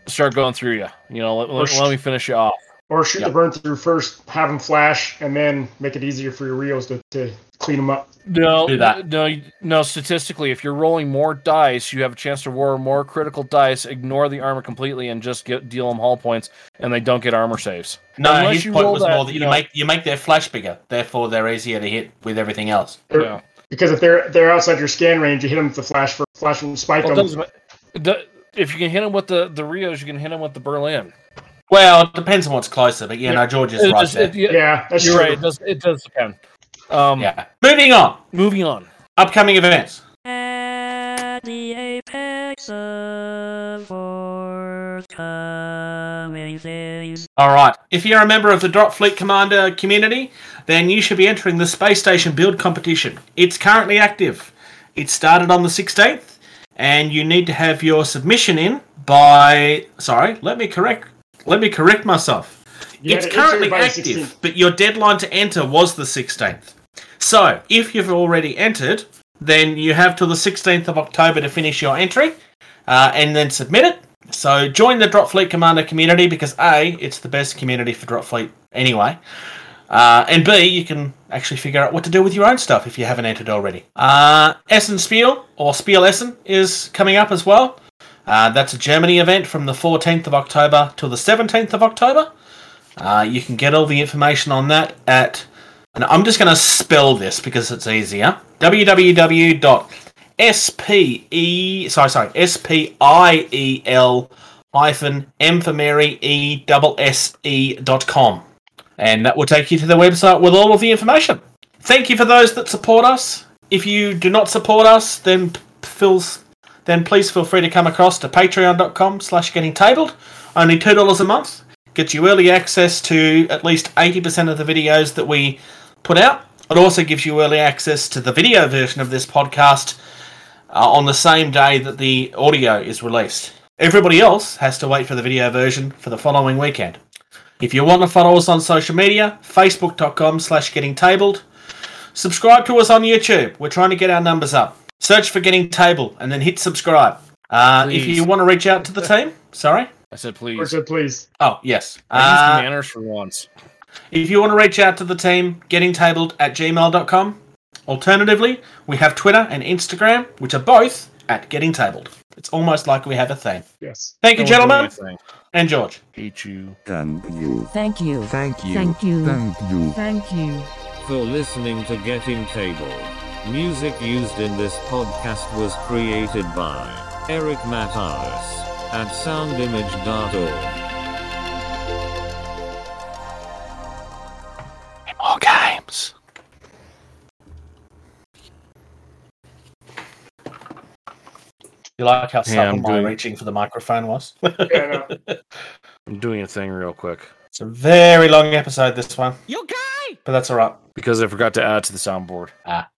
start going through you. You know, let, let, sh- let me finish you off. Or shoot Yeah. the burn through first, have them flash, and then make it easier for your Rios to, to clean them up. No, no, no. Statistically, if you're rolling more dice, you have a chance to roll more critical dice. Ignore the armor completely and just get deal them hull points, and they don't get armor saves. No, Unless his you point was that, more that you you know- make you make their flash bigger, therefore they're easier to hit with everything else. Yeah. Because if they're they're outside your scan range, you hit them with the flash for flash and spike Well, them. doesn't ma- it do- if you can hit them with the the Rios, you can hit them with the Berlin. Well, it depends on what's closer, but yeah, no, George is It right just- there. it- yeah, Yeah, that's you're true. right. It does. It does depend. Um, yeah. Moving on. Moving on. Upcoming events. At the apex of forthcoming days. All right. If you're a member of the Drop Fleet Commander community, then you should be entering the Space Station Build Competition. It's currently active. It started on the 16th, and you need to have your submission in by. Sorry, let me correct. Let me correct myself. You it's had to enter currently the active, 16th. but your deadline to enter was the 16th. So, if you've already entered, then you have till the 16th of October to finish your entry uh, and then submit it. So, join the Drop Fleet Commander community because A, it's the best community for Drop Fleet anyway. Uh, and B, you can actually figure out what to do with your own stuff if you haven't entered already. Uh, Essen Spiel, or Spiel Essen, is coming up as well. Uh, that's a Germany event from the 14th of October till the 17th of October. Uh, you can get all the information on that at, and I'm just going to spell this because it's easier. www.spe sorry sorry spiel hyphen m for Mary e double s e dot com, and that will take you to the website with all of the information. Thank you for those that support us. If you do not support us, then feels then please feel free to come across to patreon.com slash getting tabled only $2 a month gets you early access to at least 80% of the videos that we put out. It also gives you early access to the video version of this podcast uh, on the same day that the audio is released. Everybody else has to wait for the video version for the following weekend. If you want to follow us on social media, facebook.com slash getting tabled. Subscribe to us on YouTube. We're trying to get our numbers up. Search for getting table and then hit subscribe. Uh, if you want to reach out to the team, sorry. I said Or please. said, please. Oh, yes. I used Uh, manners for once. if you want to reach out to the team, gettingtabled at gmail.com. Alternatively, we have Twitter and Instagram, which are both at gettingtabled. It's almost like we have a thing. Yes. Thank you, No one doing gentlemen, anything. And George. Hate you. Thank you. Thank you. Thank you. Thank you. Thank you. Thank you. for listening to Getting Table. Music used in this podcast was created by Eric Matthews at soundimage.org. More games. You like how Yeah, supple I'm my doing- reaching for the microphone was? Yeah, no. I'm doing a thing real quick it's a very long episode, this one. You guy! But that's all right. because I forgot to add to the soundboard. Ah.